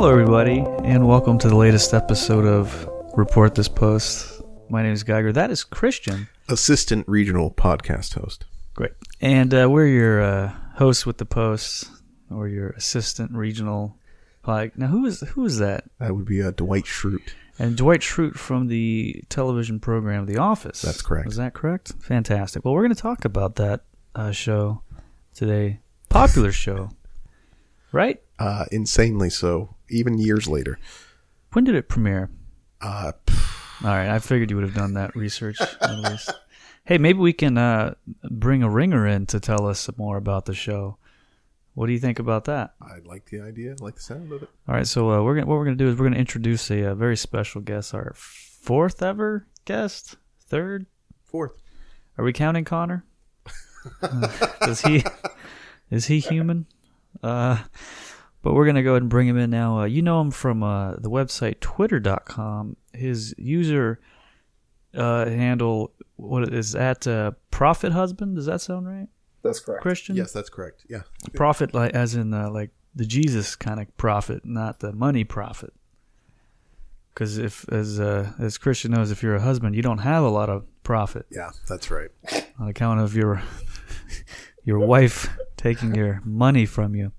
Hello, everybody, and welcome to the latest episode of Report This Post. My name is Geiger. That is Christian. Assistant regional podcast host. Great. And uh, we're your uh, hosts with the Post, or your assistant regional. Like now, who is who is that? That would be uh, Dwight Schrute. And Dwight Schrute from the television program The Office. That's correct. Is that correct? Fantastic. Well, we're going to talk about that uh, show today. Popular show, right? Uh, insanely so, even years later. When did it premiere? Uh, All right, I figured you would have done that research at least. Hey, maybe we can uh, bring a ringer in to tell us more about the show. What do you think about that? I like the idea. I like the sound of it. All right, so uh, we're gonna, what we're going to do is we're going to introduce a, uh very special guest, our fourth ever guest, third. Fourth. Are we counting Connor? Uh, is he is he human? Uh, but we're gonna go ahead and bring him in now. Uh, you know him from uh, the website Twitter.com. His user uh, handle what is at uh, Profit Husband? Does that sound right, That's correct. Christian? Yes, that's correct. Yeah. Profit, like as in uh, like the Jesus kind of prophet not the money profit. Because if, as uh, as Christian knows, if you're a husband, you don't have a lot of profit Yeah, that's right. on account of your your wife taking your money from you.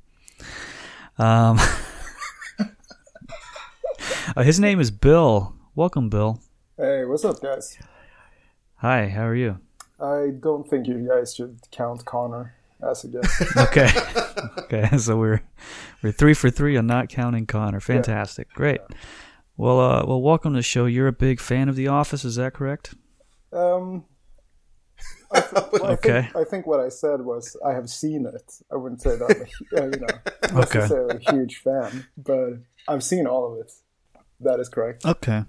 Um, uh, his name is Bill. Welcome, Bill. Hey, what's up, guys? Hi, how are you? I don't think you guys should count Connor as a guest. Okay, okay. So we're we're three for three on not counting Connor. Fantastic, great. Well, uh, well, welcome to the show. You're a big fan of The Office, is that correct? um, I, th- well, I Okay. Think, I think what I said was I have seen it. I wouldn't say that I'm a, uh, you know Okay. necessarily a huge fan, but I've seen all of it. That is correct. Okay.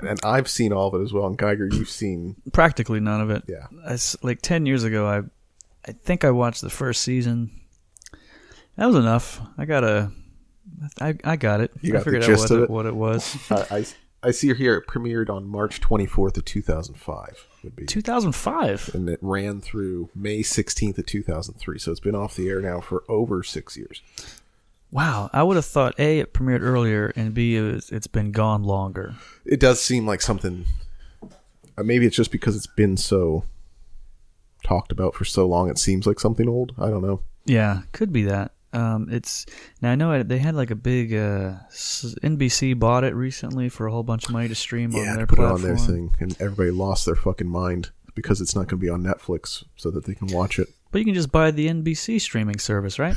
And I've seen all of it as well. And Geiger, you've seen. Practically none of it. Yeah. It's like ten years ago. I, I think I watched the first season. That was enough. I got a, I, I got it. You I got the figured gist out what of it, it? what it was. I, I, I see here it premiered on March 24th of 2005. Would be. 2005. And it ran through May 16th of 2003. So it's been off the air now for over six years. Wow, I would have thought a it premiered earlier and b it's been gone longer. It does seem like something. Uh, maybe it's just because it's been so talked about for so long. It seems like something old. I don't know. Yeah, could be that. Um, it's now I know they had like a big uh, NBC bought it recently for a whole bunch of money to stream Yeah, on to their put platform. it on their thing, and everybody lost their fucking mind because it's not going to be on Netflix, so that they can watch it. But you can just buy the NBC streaming service, right?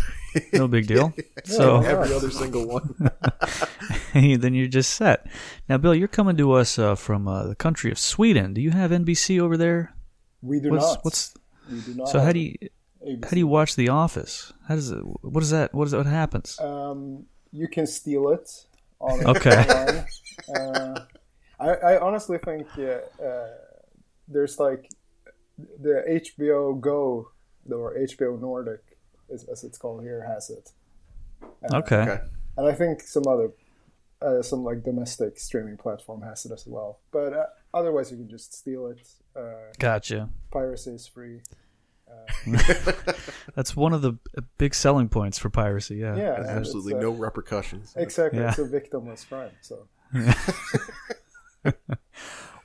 No big deal. so Every other single one. then you're just set. Now, Bill, you're coming to us uh, from uh, the country of Sweden. Do you have NBC over there? We do What's not. what's we do not. so? How do you ABC. how do you watch The Office? How does it? What is that? What is what happens? Um, you can steal it. On Okay. Uh, I, I honestly think uh, uh, there's like the HBO Go or HBO Nordic, as, as it's called here, has it, Okay. Okay. and I think some other, uh, some like domestic streaming platform has it as well. But uh, otherwise, you can just steal it. Uh, Gotcha. piracy is free. That's one of the uh, big selling points for piracy. Yeah. Yeah, Absolutely uh, no repercussions. Exactly, Yeah. it's a victimless crime. So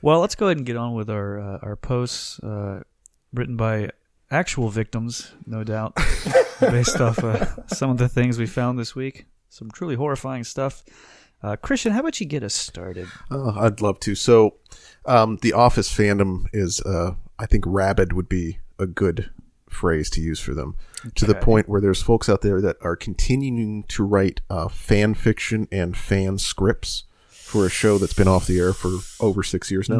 Well, let's go ahead and get on with our uh, our posts uh, written by actual victims, no doubt, based off uh, some of the things we found this week. Some truly horrifying stuff. Uh, Christian, how about you get us started? Oh, I'd love to. So, um, the Office fandom is, uh, I think, rabid would be a good phrase to use for them. To the point where there's folks out there that are continuing to write uh, fan fiction and fan scripts for a show that's been off the air for over six years now.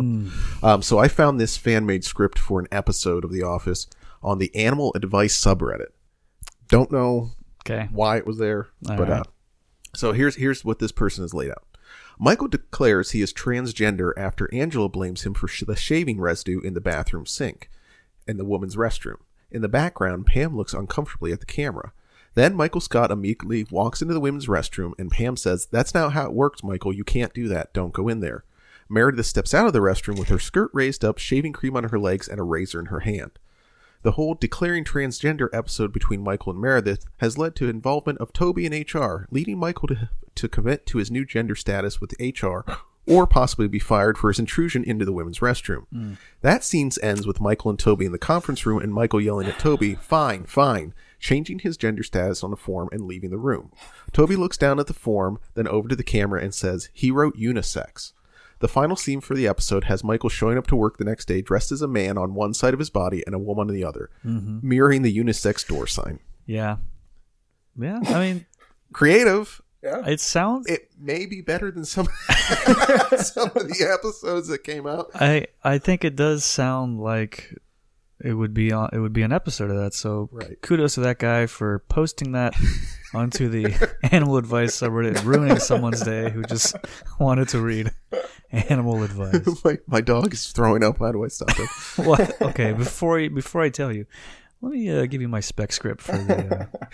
Um, so I found this fan made script for an episode of The Office on the Animal Advice subreddit. Don't know Okay. why it was there, All but right. uh, so here's here's what this person has laid out. Michael declares he is transgender after Angela blames him for sh- the shaving residue in the bathroom sink in the woman's restroom. In the background, Pam looks uncomfortably at the camera. Then Michael Scott immediately walks into the women's restroom, and Pam says, That's not how it works, Michael. You can't do that. Don't go in there. Meredith steps out of the restroom with her skirt raised up, shaving cream on her legs, and a razor in her hand. The whole declaring transgender episode between Michael and Meredith has led to involvement of Toby and HR, leading Michael to, to commit to his new gender status with HR or possibly be fired for his intrusion into the women's restroom. Hmm. That scene ends with Michael and Toby in the conference room and Michael yelling at Toby, fine, fine, changing his gender status on the form and leaving the room. Toby looks down at the form, then over to the camera and says, he wrote unisex. The final scene for the episode has Michael showing up to work the next day dressed as a man on one side of his body and a woman on the other, mm-hmm. mirroring the unisex door sign. Yeah. Yeah. I mean, Creative. Yeah. it sounds. It may be better than some some of the episodes that came out. I I think it does sound like it would be on. It would be an episode of that. So Right. kudos to that guy for posting that onto the animal advice subreddit, ruining someone's day who just wanted to read animal advice. my, my dog is throwing up. How do I stop it? what? Okay, before I, before I tell you, let me uh, give you my spec script for the uh,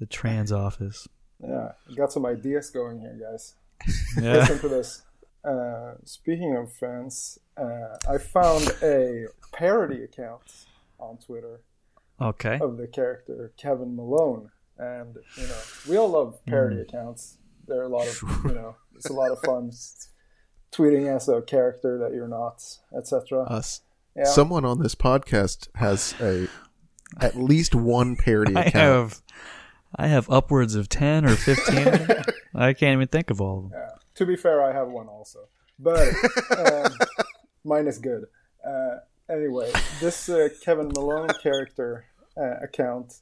the trans office. Yeah. Got some ideas going here, guys. Yeah. Listen to this. Uh, speaking of fans, uh, I found a parody account on Twitter Okay. of the character Kevin Malone, and you know we all love parody accounts. There are a lot of you know it's a lot of fun tweeting as a character that you're not, etc. Us. Yeah, Someone on this podcast has a at least one parody I account. have I have upwards of ten or fifteen. I can't even think of all of them. yeah. To be fair, I have one also, but um, mine is good. Uh, anyway, this uh, Kevin Malone character uh, account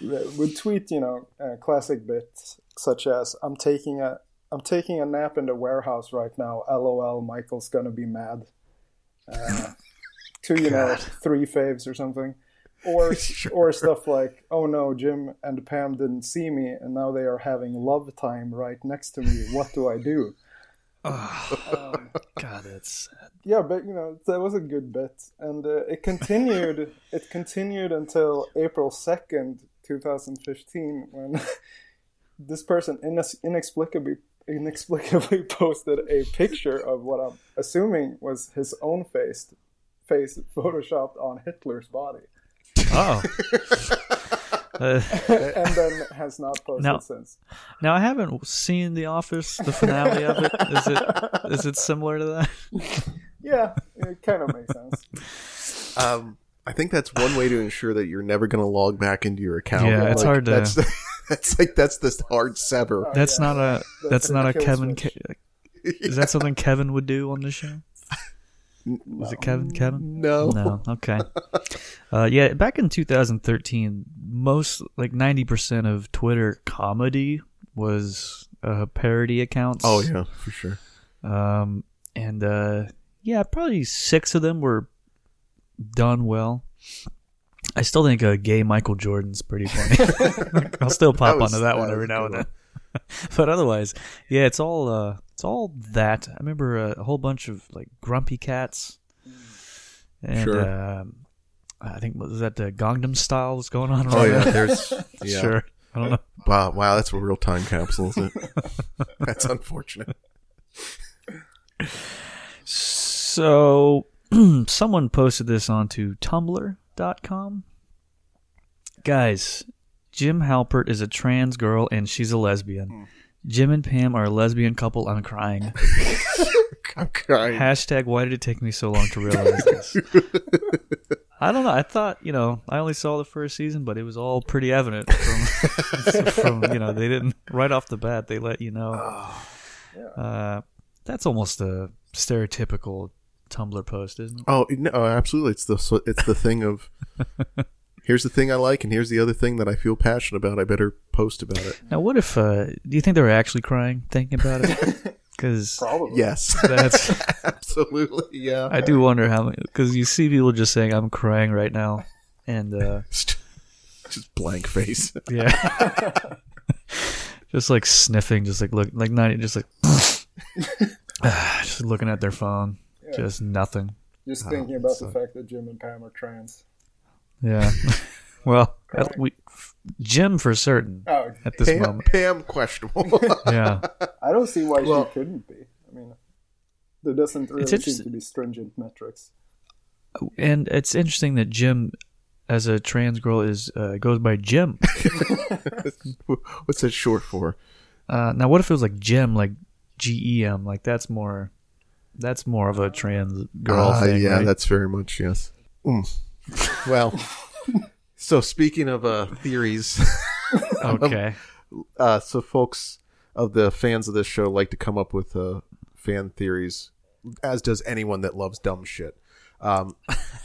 would tweet, you know, uh, classic bits such as "I'm taking a I'm taking a nap in the warehouse right now. LOL. Michael's gonna be mad." Uh, to you know, three faves or something. Or, or stuff like, oh no, Jim and Pam didn't see me, and now they are having love time right next to me. What do I do? oh God, that's Yeah, but you know that was a good bit, and uh, it continued. it continued until April second, two thousand fifteen, when this person inex- inexplicably inexplicably posted a picture of what I'm assuming was his own face, face photoshopped on Hitler's body, oh. Uh, and then has not posted Now- since. now I haven't seen The Office, the finale of it. Is it is it similar to that? Yeah, it kind of makes sense. Um, I think that's one way to ensure that you're never going to log back into your account. Yeah, it's hard to- That's, that's like that's the hard sever. That's yeah. not a That's that's not a Kevin. switch. Ke- is that something Kevin would do on the show? Is it Kevin? Kevin? No. No. Okay. Uh, yeah, back in 2013, most like 90% of Twitter comedy was uh, parody accounts. Oh yeah, for sure. Um, and uh, yeah, probably six of them were done well. I still think uh, gay Michael Jordan's pretty funny. I'll still pop That was- onto that, that one every now and then. but otherwise, yeah, it's all uh, it's all that. I remember uh, a whole bunch of like grumpy cats, and Sure. um, I think was that the Gangnam Style was going on. Oh yeah, then? there's yeah. sure. I don't know. Wow, wow, that's a real time capsule, isn't it? that's unfortunate. So someone posted this onto tumblr.com. Guys, Jim Halpert is a trans girl and she's a lesbian. Jim and Pam are a lesbian couple. I'm crying. I'm crying. Hashtag why did it take me so long to realize this? I don't know. I thought, you know, I only saw the first season, but it was all pretty evident from, from you know, they didn't, right off the bat, they let you know. Uh, that's almost a stereotypical Tumblr post, isn't it? Oh no, absolutely. It's the it's the thing of here's the thing I like, and here's the other thing that I feel passionate about. I better post about it. Now, what if, uh, do you think they were actually crying thinking about it? Because Probably. Yes, that's, absolutely. Yeah. I do wonder how many, because you see people just saying, I'm crying right now. And, uh, Just blank face. yeah. just like sniffing, just like look, like not, just like, just looking at their phone. Just nothing. Just Oh, thinking about so- the fact that Jim and Pam are trans. Yeah. well, at, we, Jim for certain Oh, at this Pam, moment. Pam questionable. Yeah. I don't see why Well- she couldn't be. I mean, there doesn't really seem to be stringent metrics. and it's interesting that Jim as a trans girl is uh, goes by Jim. What's that short for? Uh, now, what if it was like Gem, like G E M? Like that's more, that's more of a trans girl Ah, thing. yeah, right? that's very much yes. Mm. Well, so speaking of uh, theories, okay. uh, so folks of the fans of this show like to come up with uh, fan theories, as does anyone that loves dumb shit. Um,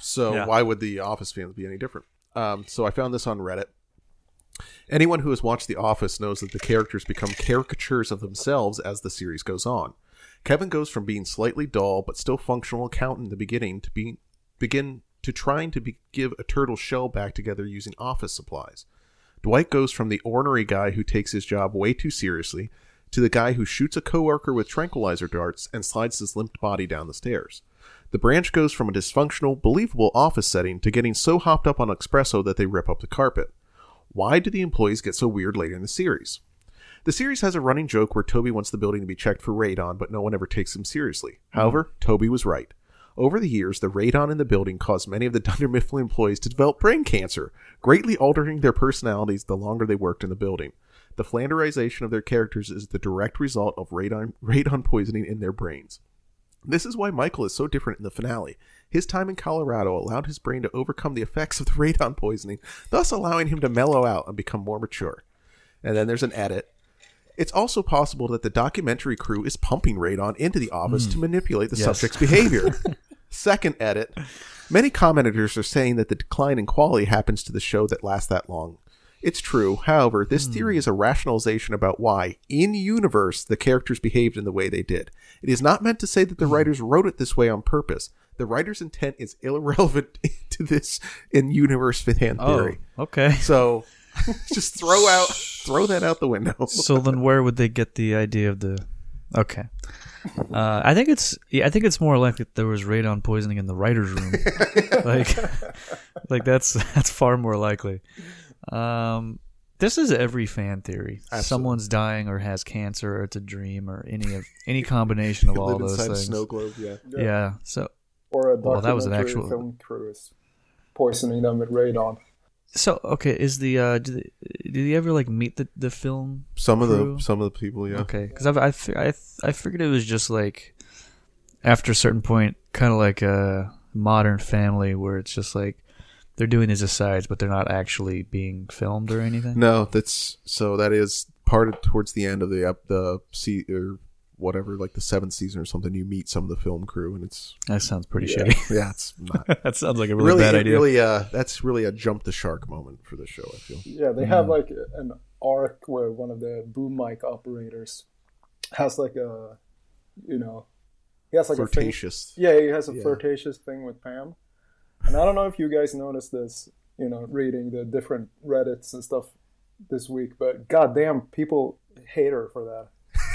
so Yeah. why would the Office fans be any different? Um, so I found this on Reddit. Anyone who has watched The Office knows that the characters become caricatures of themselves as the series goes on. Kevin goes from being slightly dull but still functional accountant in the beginning to being begin to trying to be, give a turtle shell back together using office supplies. Dwight goes from the ornery guy who takes his job way too seriously to the guy who shoots a coworker with tranquilizer darts and slides his limp body down the stairs. The branch goes from a dysfunctional, believable office setting to getting so hopped up on espresso that they rip up the carpet. Why do the employees get so weird later in the series? The series has a running joke where Toby wants the building to be checked for radon, but no one ever takes him seriously. However, Toby was right. Over the years, the radon in the building caused many of the Dunder Mifflin employees to develop brain cancer, greatly altering their personalities the longer they worked in the building. The flanderization of their characters is the direct result of radon, radon poisoning in their brains. This is why Michael is so different in the finale. His time in Colorado allowed his brain to overcome the effects of the radon poisoning, thus allowing him to mellow out and become more mature. And then there's an edit. It's also possible that the documentary crew is pumping radon into the office hmm. to manipulate the Yes. subject's behavior. Second edit. Many commenters are saying that the decline in quality happens to the show that lasts that long. It's true. However, this hmm. theory is a rationalization about why, in universe, the characters behaved in the way they did. It is not meant to say that the hmm. writers wrote it this way on purpose. The writer's intent is irrelevant to this in universe fan Oh, theory. okay. So just throw out throw that out the window. So then, where would they get the idea of the? Okay. Uh, I think it's yeah, I think it's more likely that there was radon poisoning in the writers' room. like, like that's that's far more likely. Um, this is every fan theory. Absolutely. Someone's dying or has cancer or it's a dream or any of any combination of all those things. snow globe, yeah. Yeah. So Or a Well, that was an actual- film crew is poisoning them with radon. So okay. Is the uh do they, did he ever like meet the the film Some of the some of the people, yeah. Okay, because I I, I I figured it was just like after a certain point, kind of like a Modern Family, where it's just like they're doing these asides, but they're not actually being filmed or anything. No, that's so that is part of towards the end of the the se- or whatever, like the seventh season or something. You meet some of the film crew, and it's That sounds pretty Yeah. shitty. yeah, it's not that sounds like a really, really bad it idea. Really, uh, that's really a jump the shark moment for the show. I feel. Yeah, they have like an arc where one of the boom mic operators has like a, you know, he has like a Flirtatious. Yeah, he has a Yeah. flirtatious thing with Pam. And I don't know if you guys noticed this, you know, reading the different Reddits and stuff this week, but goddamn, people hate her for that.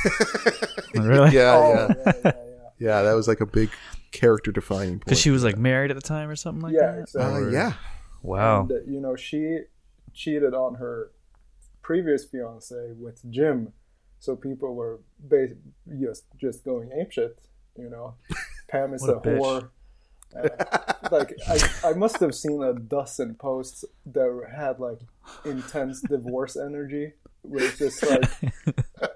really? Yeah, oh, yeah, yeah, yeah, yeah. yeah. That was like a big character defining point. Because she was like married at the time or something like Yeah, that. exactly. Uh, yeah, Wow. And, you know, she cheated on her previous fiance with Jim, so people were ba- just just going apeshit. You know, Pam is a, a whore. Uh, like I, I must have seen a dozen posts that had like intense divorce energy, where it's just like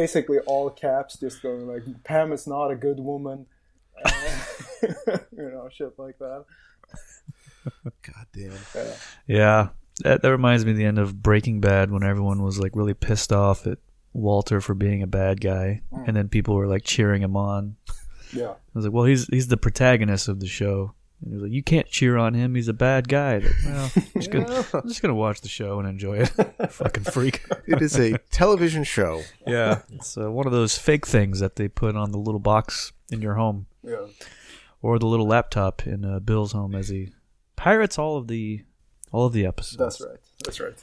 basically all caps, just going like Pam is not a good woman, uh, you know, shit like that. God damn. Yeah. Yeah, that, that reminds me of the end of Breaking Bad when everyone was like really pissed off at Walter for being a bad guy, Mm. and then people were like cheering him on. Yeah. I was like, well, he's he's the protagonist of the show. And he was like, you can't cheer on him. He's a bad guy. Like, well, I'm just, gonna, I'm just gonna watch the show and enjoy it. Fucking freak. It is a television show. Yeah, it's uh, one of those fake things that they put on the little box in your home Yeah. or the little laptop in uh, Bill's home as he pirates all of the all of the episodes. That's right. That's right.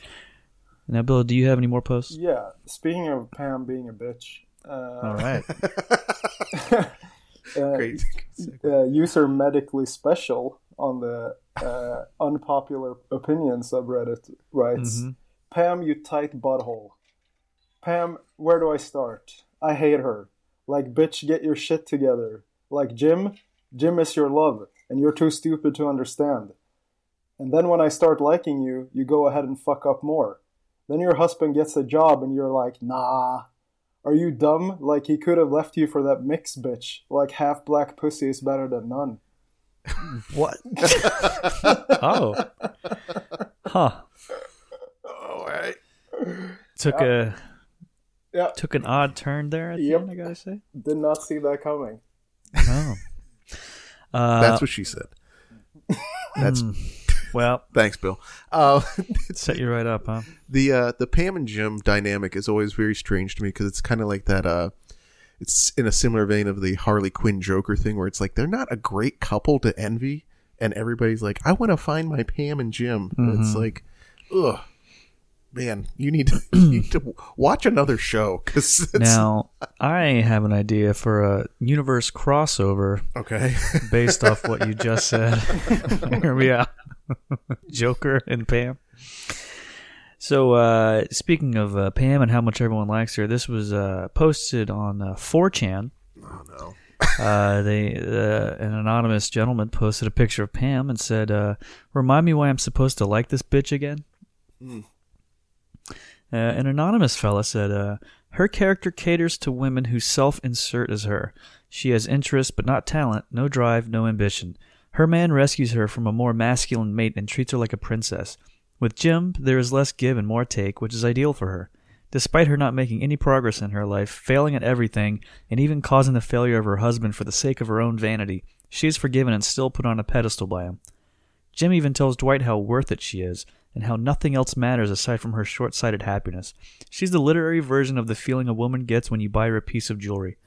Now, Bill, do you have any more posts? Yeah. Speaking of Pam being a bitch, uh, All right. Uh, Great. uh, user medically special on the uh, unpopular opinion subreddit writes, Mhm. "Pam, you tight butthole. Pam, where do I start? I hate her. Like, bitch, get your shit together. Like Jim, Jim is your love, and you're too stupid to understand. And then when I start liking you, you go ahead and fuck up more. Then your husband gets a job and you're like, nah. Are you dumb? Like he could have left you for that mix bitch. Like half black pussy is better than none. What? oh. Huh. All right. Took a Yeah, took an odd turn there at the Yep. end, I gotta say. did not see that coming. Oh. Uh, That's what she said. That's well, thanks, Bill. Uh, set you right up, huh? the uh, the Pam and Jim dynamic is always very strange to me because it's kind of like that. Uh, it's in a similar vein of the Harley Quinn Joker thing, where it's like they're not a great couple to envy, and everybody's like, "I want to find my Pam and Jim." And it's like, ugh, man, you need to, you need to watch another show because Now, I have an idea for a universe crossover okay. based off what you just said. Hear me out. Joker and Pam. So, uh, speaking of uh, Pam and how much everyone likes her, this was uh, posted on uh, 4chan. oh no. Uh, they uh, an anonymous gentleman posted a picture of Pam and said, uh, "Remind me why I'm supposed to like this bitch again." Uh, an anonymous fella said, uh, "Her character caters to women who self-insert as her. She has interest but not talent, no drive, no ambition. Her man rescues her from a more masculine mate and treats her like a princess. With Jim, there is less give and more take, which is ideal for her." Despite her not making any progress in her life, failing at everything, and even causing the failure of her husband for the sake of her own vanity, she is forgiven and still put on a pedestal by him. Jim even tells Dwight how worth it she is, and how nothing else matters aside from her short sighted happiness. She's the literary version of the feeling a woman gets when you buy her a piece of jewelry.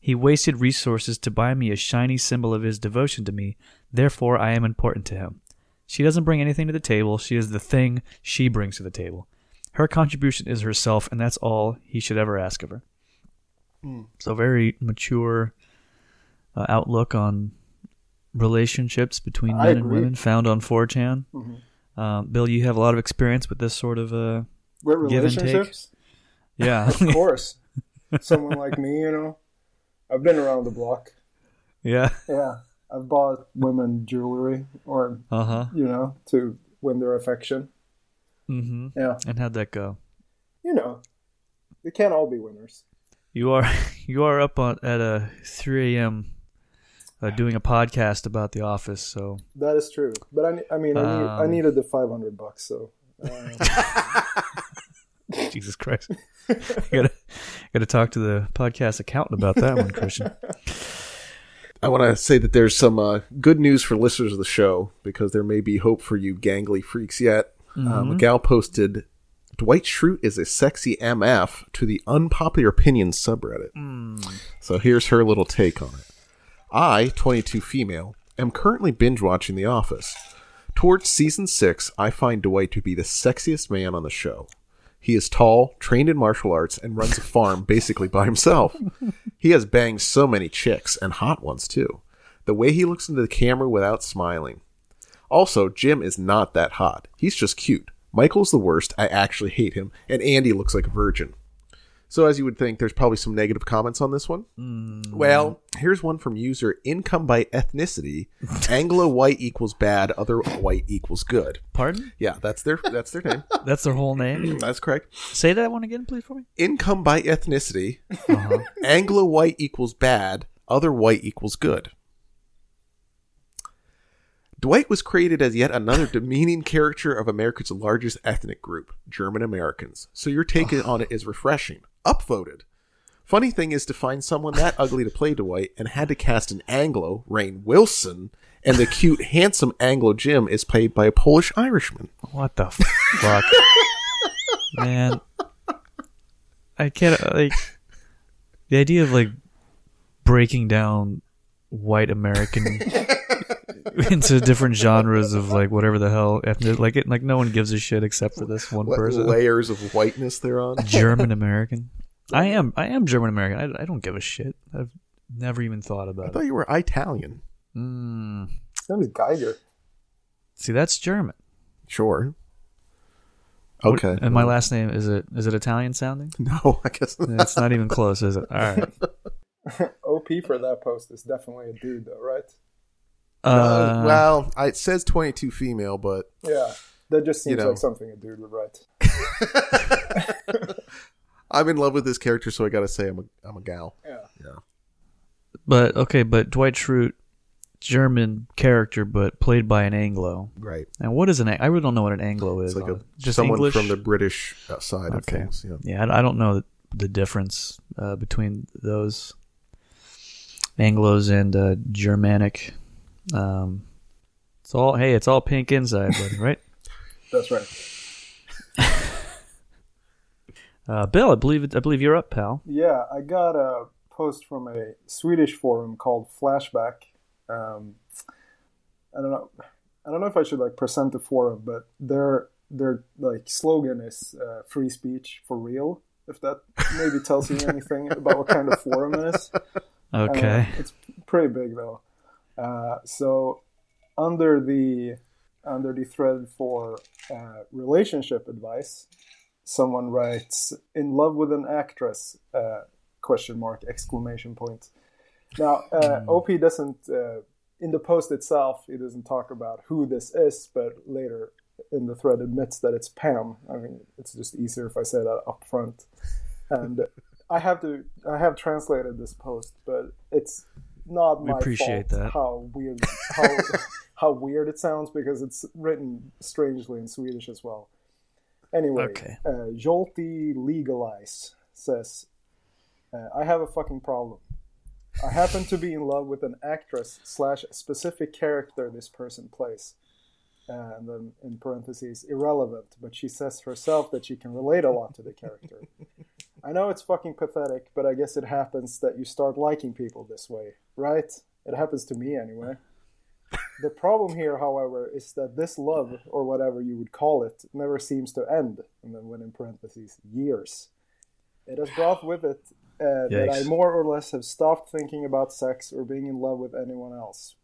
He wasted resources to buy me a shiny symbol of his devotion to me, therefore I am important to him. She doesn't bring anything to the table, she is the thing she brings to the table. Her contribution is herself, and that's all he should ever ask of her. So, very mature uh, outlook on relationships between I men and women found on 4chan. Mhm. Um, Bill, you have a lot of experience with this sort of. Uh, Give and take. relationships, yeah. of course. Someone like me, you know, I've been around the block. yeah. Yeah, I've bought women jewelry, or Uh huh. you know, to win their affection. Mm-hmm. Yeah, And how'd that go? you know, they can't all be winners. You are you are up on at uh, 3 a.m. Uh, doing a podcast about The Office, so That is true. But I, I mean, I, need, I Um, needed the five hundred bucks, so. Uh, Jesus Christ, gotta gotta talk to the podcast accountant about that one, Christian. I want to say that there's some uh, good news for listeners of the show because there may be hope for you gangly freaks yet. Uh, Miguel posted Dwight Schrute is a sexy MF to the unpopular opinion subreddit. So here's her little take on it. I, 22 female, am currently binge watching The Office. Towards season 6, I find Dwight to be the sexiest man on the show. He is tall, trained in martial arts, and runs a farm basically by himself. He has banged so many chicks, and hot ones too. The way he looks into the camera without smiling. Also, Jim is not that hot. He's just cute. Michael's the worst. I actually hate him. And Andy looks like a virgin. So, as you would think, there's probably some negative comments on this one. Mm. Well, here's one from user income by ethnicity. Anglo white equals bad, other white equals good. Pardon? Yeah, that's their that's their name. That's their whole name. That's correct. Say that one again, please, for me. Income by ethnicity. Uh-huh. Anglo white equals bad, other white equals good. Dwight was created as yet another demeaning caricature of America's largest ethnic group, German Americans. So your take on it is refreshing. Upvoted. Funny thing is to find someone that ugly to play Dwight and had to cast an Anglo, Rainn Wilson, and the cute, handsome Anglo Jim is played by a Polish Irishman. What the fuck, man? I can't like the idea of like breaking down white American into different genres of like whatever the hell ethnic like it like no one gives a shit except for this one What person. layers of whiteness they're on? German American. I am I am German American. I, I don't give a shit. I've never even thought about it. I thought you were Italian. Mm. his name is Geiger. See, that's German. Sure. What- Okay. and my last name is it is it Italian sounding? No, I guess not. It's not even close, is it? All right. OP for that post is definitely a dude, though, right? Uh, well, it says 22 female, but Yeah, that just seems You know. like something a dude would write. I'm in love with this character, so I gotta say I'm a I'm a gal. Yeah. Yeah. but okay, but Dwight Schrute, German character, but played by an Anglo. Right. And what is an? Ang- I really don't know what an Anglo is. It's like a just someone English. from the British uh, side of Okay. things. Yeah. Yeah, I I don't know the difference uh, between those Anglos and uh, Germanic. Um, it's all hey, it's all pink inside, buddy, right? That's right. Uh, Bill, I believe it, I believe you're up, pal. Yeah, I got a post from a Swedish forum called Flashback. Um, I don't know. I don't know if I should like present the forum, but their their like slogan is uh, "free speech for real." If that maybe tells you anything about what kind of forum it is. Okay. Uh, it's pretty big though. Uh, so under the under the thread for uh, relationship advice, someone writes, "In love with an actress?" Uh, question mark exclamation point. Now uh, OP doesn't uh, in the post itself. He doesn't talk about who this is, but later in the thread admits that it's Pam. I mean, it's just easier if I say that up front. And I have to I have translated this post, but it's not We my appreciate fault that. how weird how how weird it sounds because it's written strangely in Swedish as well. Anyway, Okay. uh, Jolty Legalize says, uh, "I have a fucking problem. I happen to be in love with an actress slash specific character this person plays." And then in parentheses, irrelevant, but she says herself that she can relate a lot to the character. I know it's fucking pathetic, but I guess it happens that you start liking people this way, right? It happens to me anyway. The problem here, however, is that this love, or whatever you would call it, never seems to end. And then, when in parentheses, years. It has brought with it uh, that I more or less have stopped thinking about sex or being in love with anyone else.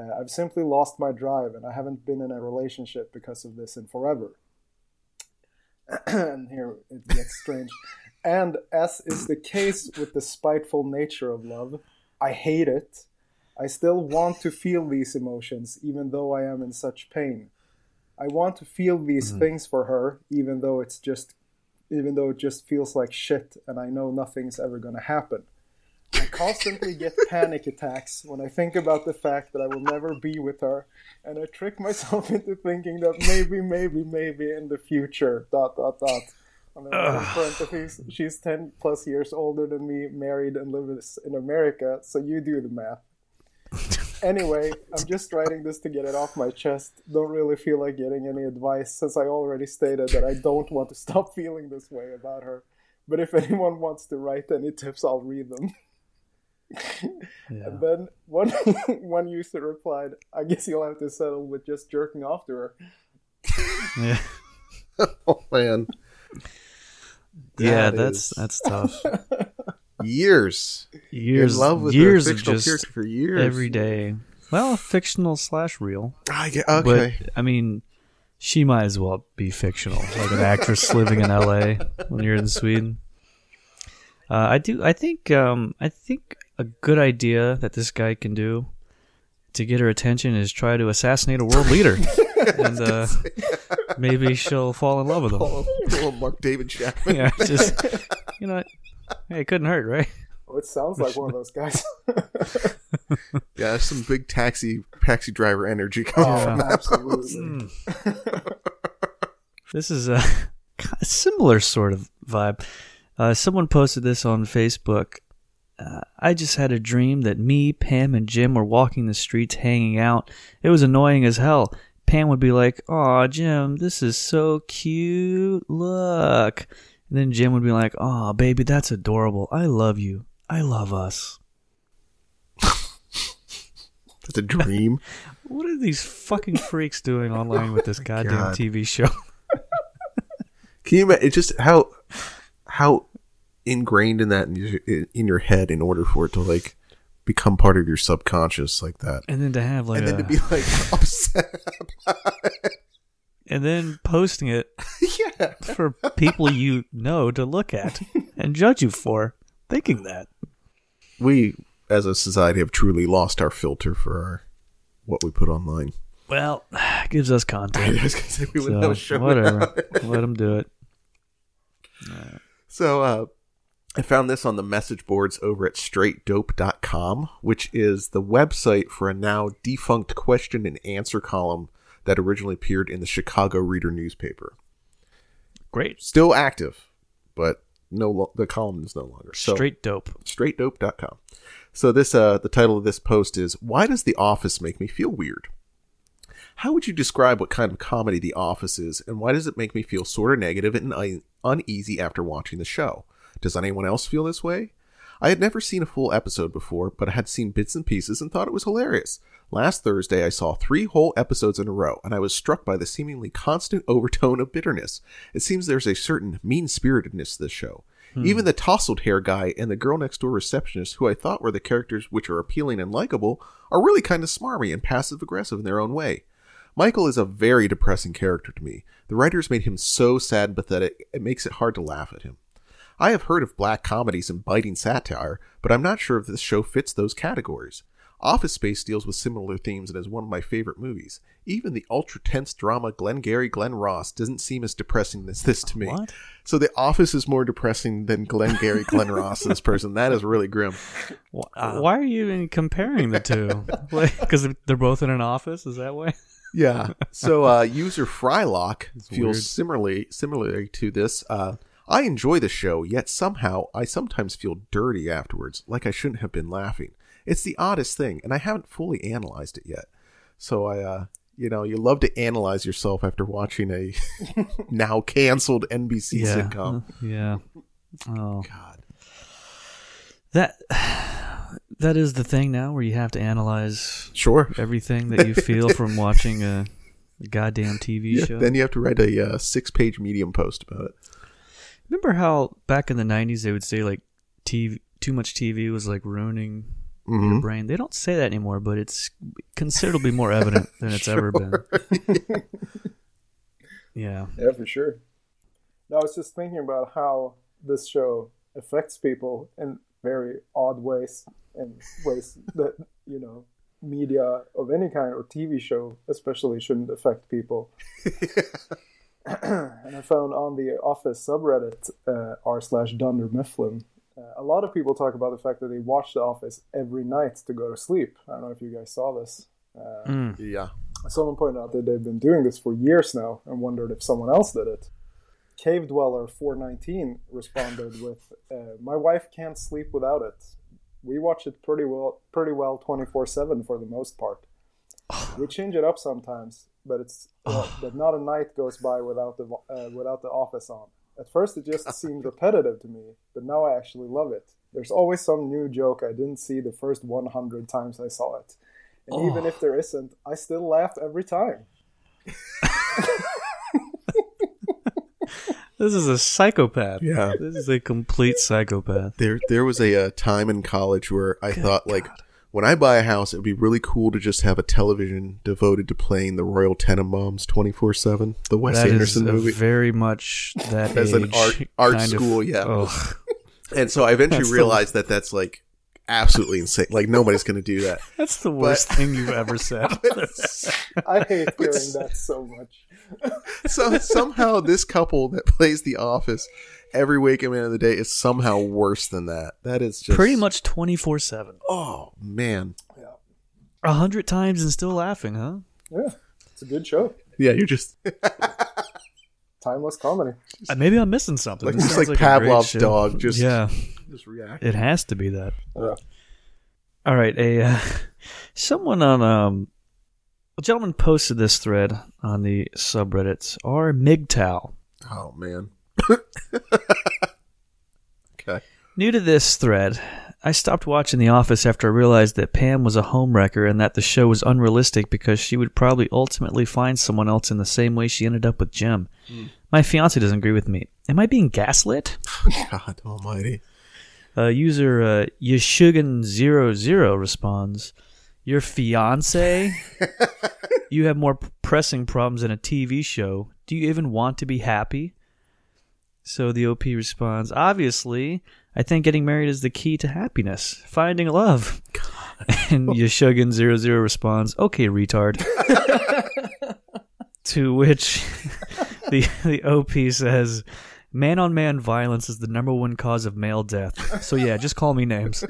Uh, I've simply lost my drive, and I haven't been in a relationship because of this in forever. and here it gets strange. And as is the case with the spiteful nature of love, I hate it. I still want to feel these emotions, even though I am in such pain. I want to feel these things for her, even though it's just, even though it just feels like shit, and I know nothing's ever gonna happen. I constantly get panic attacks when I think about the fact that I will never be with her, and I trick myself into thinking that maybe, maybe, maybe in the future, dot, dot, dot. In parentheses, she's 10 plus years older than me, married, and lives in America, so you do the math. Anyway, I'm just writing this to get it off my chest. Don't really feel like getting any advice since I already stated that I don't want to stop feeling this way about her. But if anyone wants to write any tips, I'll read them. Yeah. And then one one user replied, "I guess you'll have to settle with just jerking off to her." Yeah. Oh man. yeah, That that's is that's tough. years. Years, in love with years a of fictional just character for years. every day. Well, fictional slash real. I get, okay. But I mean, she might as well be fictional, like an actress living in L.A. when you're in Sweden. Uh, I do. I think. Um, I think a good idea that this guy can do to get her attention is try to assassinate a world leader, and uh, maybe she'll fall in love with him. Little Mark David Chapman. Yeah, just you know, hey, it couldn't hurt, right? Oh, it sounds like one of those guys. Yeah, there's some big taxi taxi driver energy coming oh, from that. absolutely. This is a, a similar sort of vibe. Uh, someone posted this on Facebook. Uh, I just had a dream that me, Pam, and Jim were walking the streets hanging out. It was annoying as hell. Pam would be like, Aw, Jim, this is so cute. Look. And then Jim would be like, Aw, baby, that's adorable. I love you. I love us. That's a dream. What are these fucking freaks doing online with this goddamn God. TV show? Can you imagine? Just how how ingrained in that in your, in your head in order for it to like become part of your subconscious like that, And then to have like and then to be like upset. and then posting it yeah, for people you know to look at and judge you for thinking that. we as a society have truly lost our filter for our what we put online. Well, gives us I content. was gonna say we So whatever, let them do it. So uh, I found this on the message boards over at straightdope.com, which is the website for a now defunct question and answer column that originally appeared in the Chicago Reader newspaper. Great, Still active, but no lo- the column is no longer. So straight dope. straightdope.com. So this uh the title of this post is Why does The Office make me feel weird? How would you describe what kind of comedy The Office is and why does it make me feel sort of negative and un- uneasy after watching the show? Does anyone else feel this way? I had never seen a full episode before, but I had seen bits and pieces and thought it was hilarious. Last Thursday, I saw three whole episodes in a row, and I was struck by the seemingly constant overtone of bitterness. It seems there's a certain mean spiritedness to this show. Hmm. Even the tousled hair guy and the girl next door receptionist, who I thought were the characters which are appealing and likable, are really kind of smarmy and passive aggressive in their own way. Michael is a very depressing character to me. The writers made him so sad and pathetic, it makes it hard to laugh at him. I have heard of black comedies and biting satire, but I'm not sure if this show fits those categories. Office Space deals with similar themes and is one of my favorite movies. Even the ultra tense drama Glengarry Glen Ross doesn't seem as depressing as this to me. What? So The Office is more depressing than Glengarry Glen Ross. This person that is really grim. Why are you even comparing the two? Because they're both in an office. Is that why? Yeah. So uh, user Frylock feels weird. similarly similarly to this. Uh, I enjoy the show, yet somehow I sometimes feel dirty afterwards, like I shouldn't have been laughing. It's the oddest thing, and I haven't fully analyzed it yet. So I, uh, you know, you love to analyze yourself after watching a now canceled NBC yeah. sitcom. Yeah. Oh, God. that that is the thing now, where you have to analyze Sure. everything that you feel from watching a, goddamn TV Yeah, show. then you have to write a uh, six-page Medium post about it. Remember how back in the '90s they would say like TV, too much TV was like ruining Mhm. your brain. They don't say that anymore, but it's considerably more evident than it's ever been. yeah. Yeah, for sure. No, I was just thinking about how this show affects people in very odd ways, and ways that you know media of any kind or TV show especially shouldn't affect people. and I found on the Office subreddit uh, r slash Dunder Mifflin, uh, a lot of people talk about the fact that they watch The Office every night to go to sleep. I don't know if you guys saw this. Uh, Mm. Yeah. Someone pointed out that they've been doing this for years now and wondered if someone else did it. Cave Dweller 419 responded with, uh, "My wife can't sleep without it. We watch it pretty well, pretty well 24/7 for the most part. We change it up sometimes, but it's uh, but not a night goes by without the uh, without the Office on. At first, it just seemed repetitive to me, but now I actually love it. There's always some new joke I didn't see the first 100 times I saw it." And even if there isn't, I still laugh every time. This is a psychopath. Yeah. This is a complete psychopath. There, there was a uh, time in college where I thought, like, when I buy a house, it would be really cool to just have a television devoted to playing the Royal Tenenbaums twenty four seven, the Wes That is Anderson a movie. very much that As an art- art kind of- school, yeah. Ugh. And so I eventually That's the- realized that that's like absolutely insane. Like nobody's going to do that. That's the worst thing you've ever said. I hate hearing that so much. so somehow this couple that plays The Office every waking minute of the day is somehow worse than that. That is just Pretty much twenty four seven. Oh man, Yeah. A hundred times and still laughing, huh? Yeah, it's a good show. yeah, you're just Timeless comedy. Uh, Maybe I'm missing something. like This just sounds like, a Pavlov's dog. Just yeah, just react. it has to be that. Yeah. All right, a uh, someone on um, a gentleman posted this thread on the subreddits. R MGTOW. Oh man. okay. New to this thread, I stopped watching The Office after I realized that Pam was a homewrecker and that the show was unrealistic because she would probably ultimately find someone else in the same way she ended up with Jim. My fiance doesn't agree with me. Am I being gaslit? God Almighty. Uh, user uh, Yeshugan00 responds, Your fiance? you have more pressing problems than a TV show. Do you even want to be happy? So the OP responds, Obviously, I think getting married is the key to happiness, finding love. and Yashugan 00 responds, "Okay, retard." to which the the OP says, "Man on man violence is the number one cause of male death." So yeah, just call me names.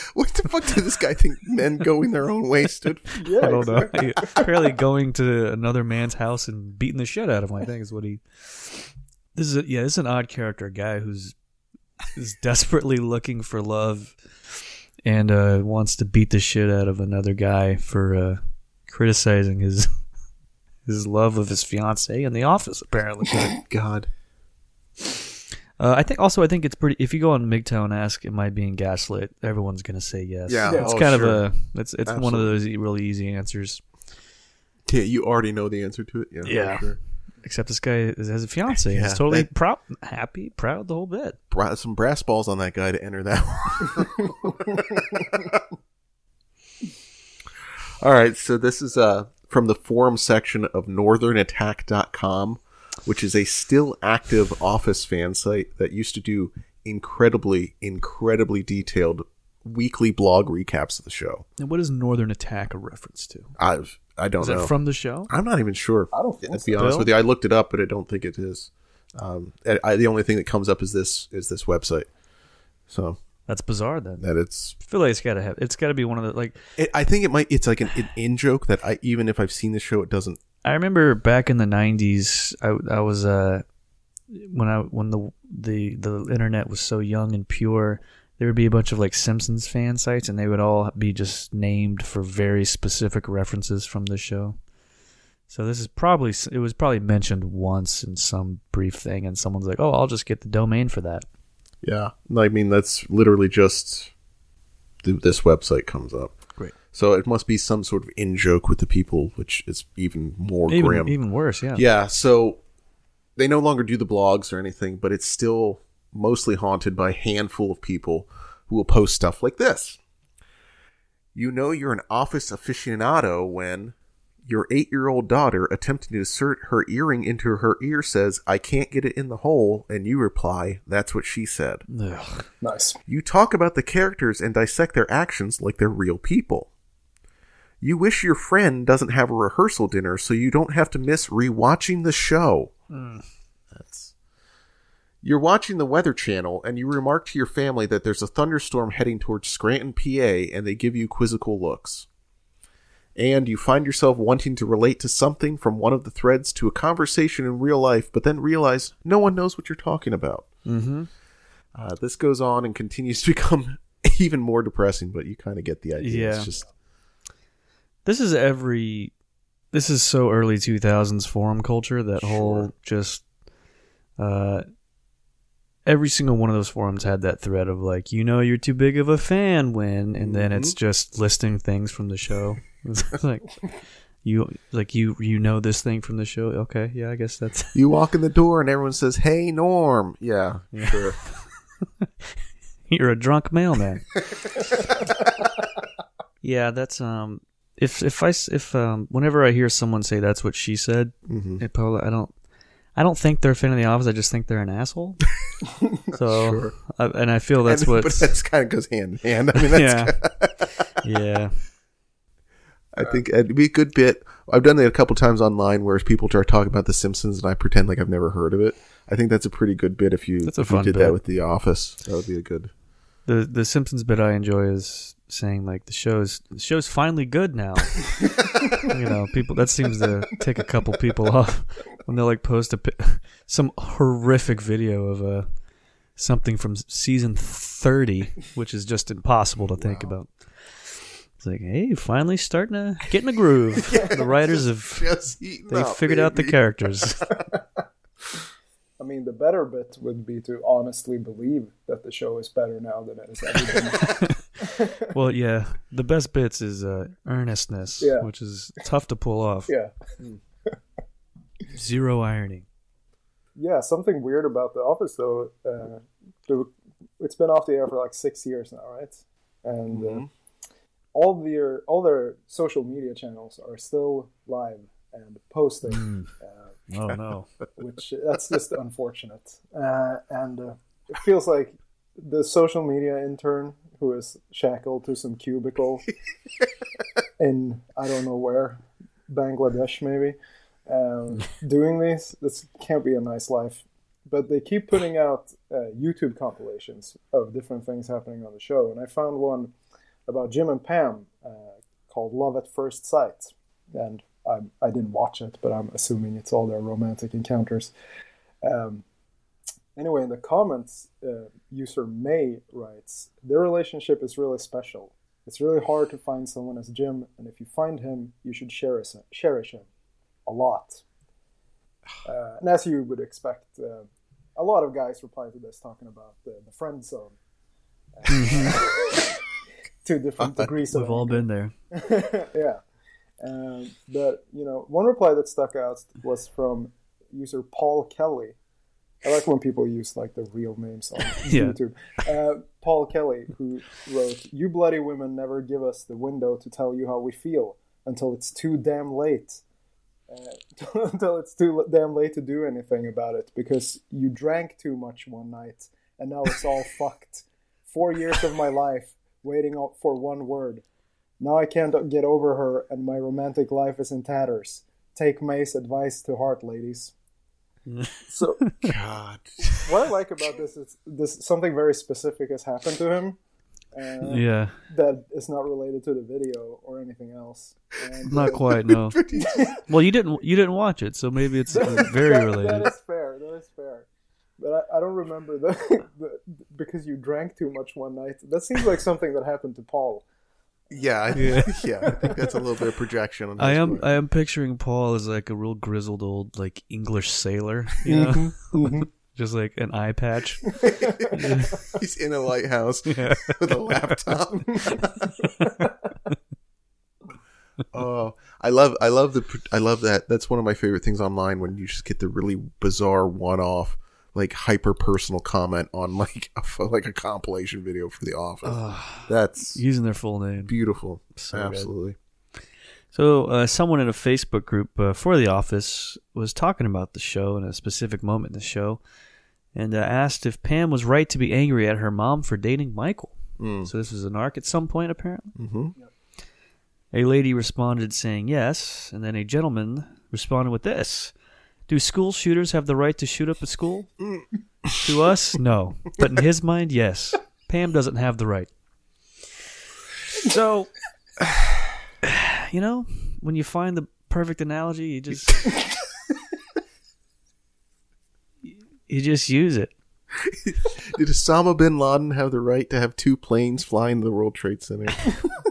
What the fuck did this guy think men going their own way stood for? Yeah, I don't know. exactly. He- Apparently, going to another man's house and beating the shit out of him. I think is what he. This is a, yeah. This is an odd character, a guy who's is desperately looking for love, and uh, wants to beat the shit out of another guy for uh, criticizing his his love of his fiance in the office. Apparently, God. Uh, I think also I think it's pretty. If you go on MGTOW and ask, "Am I being gaslit?" Everyone's gonna say yes. Yeah, it's oh, kind sure. of a it's it's one of those really easy answers. Yeah, you already know the answer to it. Yeah. Yeah. Sure. Except this guy has a fiance. Yeah, He's totally that- proud, happy, proud the whole bit. Bra- some brass balls on that guy to enter that one. All right, so this is uh, from the forum section of northernattack.com, which is a still active Office fan site that used to do incredibly, incredibly detailed weekly blog recaps of the show. And what is Northern Attack a reference to? I've, I don't Is know. that from the show? I'm not even sure. I don't think To be so. honest Bill? with you, I looked it up, but I don't think it is. Um, I, I- the only thing that comes up is this is this website. So That's bizarre. Then that it's I feel like it's gotta have. It's gotta be one of the like. It, I think it might. It's like an, an in joke that I even if I've seen the show, it doesn't. I remember back in the '90s. I, I was uh when I when the the the internet was so young and pure. There would be a bunch of like Simpsons fan sites, and they would all be just named for very specific references from the show. So this is probably it was probably mentioned once in some brief thing, and someone's like, "Oh, I'll just get the domain for that." Yeah, I mean that's literally just th- this website comes up. Great. So it must be some sort of in joke with the people, which is even more Even grim. even worse, yeah. Yeah. So they no longer do the blogs or anything, but it's still mostly haunted by a handful of people who will post stuff like this. You know you're an office aficionado when your eight year old daughter attempting to insert her earring into her ear says, I can't get it in the hole, and you reply, That's what she said. Ugh. Nice. You talk about the characters and dissect their actions like they're real people. You wish your friend doesn't have a rehearsal dinner so you don't have to miss rewatching the show. Hmm. That's. You're watching the Weather Channel and you remark to your family that there's a thunderstorm heading towards Scranton, PA, and they give you quizzical looks. And you find yourself wanting to relate to something from one of the threads to a conversation in real life, but then realize no one knows what you're talking about. Mm-hmm. Uh, this goes on and continues to become even more depressing, but you kind of get the idea. Yeah. It's just This is every. This is so early 2000s forum culture. That whole just. Uh, every single one of those forums had that thread of like, you know, you're too big of a fan when, and then it's just listing things from the show. It's like you like you you know this thing from the show. Okay, yeah, I guess that's you walk in the door and everyone says, "Hey, Norm." Yeah, sure. You're a drunk mailman. yeah, that's um. If if I s- if um whenever I hear someone say that's what she said, Mhm. it probably I don't I don't think they're a fan of the office. I just think they're an asshole. so Sure. I, and I feel that's And- what But that's kind of goes hand in hand. I mean, that's yeah yeah I think it'd be a good bit. I've done that a couple times online where people start talking about The Simpsons and I pretend like I've never heard of it. I think that's a pretty good bit if you, a if you did bit. that with The Office. That would be a good. the the Simpsons bit I enjoy is saying like the show's the show's finally good now. you know, people that seems to take a couple people off when they like post a some horrific video of uh, something from season thirty, which is just impossible to think about. It's like, hey, finally starting to get in the groove. the writers have Just they up, figured out the characters. I mean, the better bit would be to honestly believe that the show is better now than it has ever been. well, yeah, the best bits is uh, earnestness, Yeah. which is tough to pull off. yeah. Zero irony. Yeah, something weird about The Office, though. Uh, the, it's been off the air for like six years now, right? And uh, Mhm. All their all their social media channels are still live and posting, Hmm. uh, Oh no. which that's just unfortunate. Uh, and uh, it feels like the social media intern who is shackled to some cubicle in I don't know where, Bangladesh maybe, um, doing these. This can't be a nice life. But they keep putting out uh, YouTube compilations of different things happening on the show, and I found one about Jim and Pam uh, called "Love at First Sight," and I, I didn't watch it, but I'm assuming it's all their romantic encounters. Um, anyway, in the comments, uh, user May writes, Their relationship is really special. It's really hard to find someone as Jim, and if you find him, you should cherish him, cherish him a lot. Uh, and as you would expect, uh, a lot of guys reply to this talking about the, the friend zone. to different degrees We've all been there. yeah. Um, but you know, one reply that stuck out was from user Paul Kelly. I like when people use like the real names on Yeah. YouTube. Uh, Paul Kelly, who wrote, "You bloody women never give us the window to tell you how we feel until it's too damn late. Uh, until it's too damn late to do anything about it because you drank too much one night and now it's all fucked. Four years of my life waiting out for one word. Now I can't get over her, and my romantic life is in tatters. Take May's advice to heart, ladies. so God. what I like about this is this something very specific has happened to him. Uh, Yeah, That is not related to the video or anything else. And, not uh, quite. No. Well, you didn't. You didn't watch it, so maybe it's uh, very related. That is fair. That is fair. But I, I don't remember the, the because you drank too much one night. That seems like something that happened to Paul. Yeah, I, Yeah. yeah. I think that's a little bit of projection. On I am. part. I am picturing Paul as like a real grizzled old like English sailor. You know, Mm-hmm. just like an eye patch. He's in a lighthouse Yeah. with a laptop. oh, I love, I love the, I love that. That's one of my favorite things online when you just get the really bizarre one-off, like hyper personal comment on like a, like a compilation video for The Office. That's Using their full name. beautiful. So good. Absolutely. So, uh, someone in a Facebook group uh, for The Office was talking about the show in a specific moment in the show and uh, asked if Pam was right to be angry at her mom for dating Michael. Mm. So, this was an arc at some point, apparently. hmm A lady responded saying yes, and then a gentleman responded with this Do school shooters have the right to shoot up a school? to us, no. But in his mind, yes. Pam doesn't have the right. So, you know, when you find the perfect analogy, you just. you just use it. Did Osama bin Laden have the right to have two planes fly into the World Trade Center?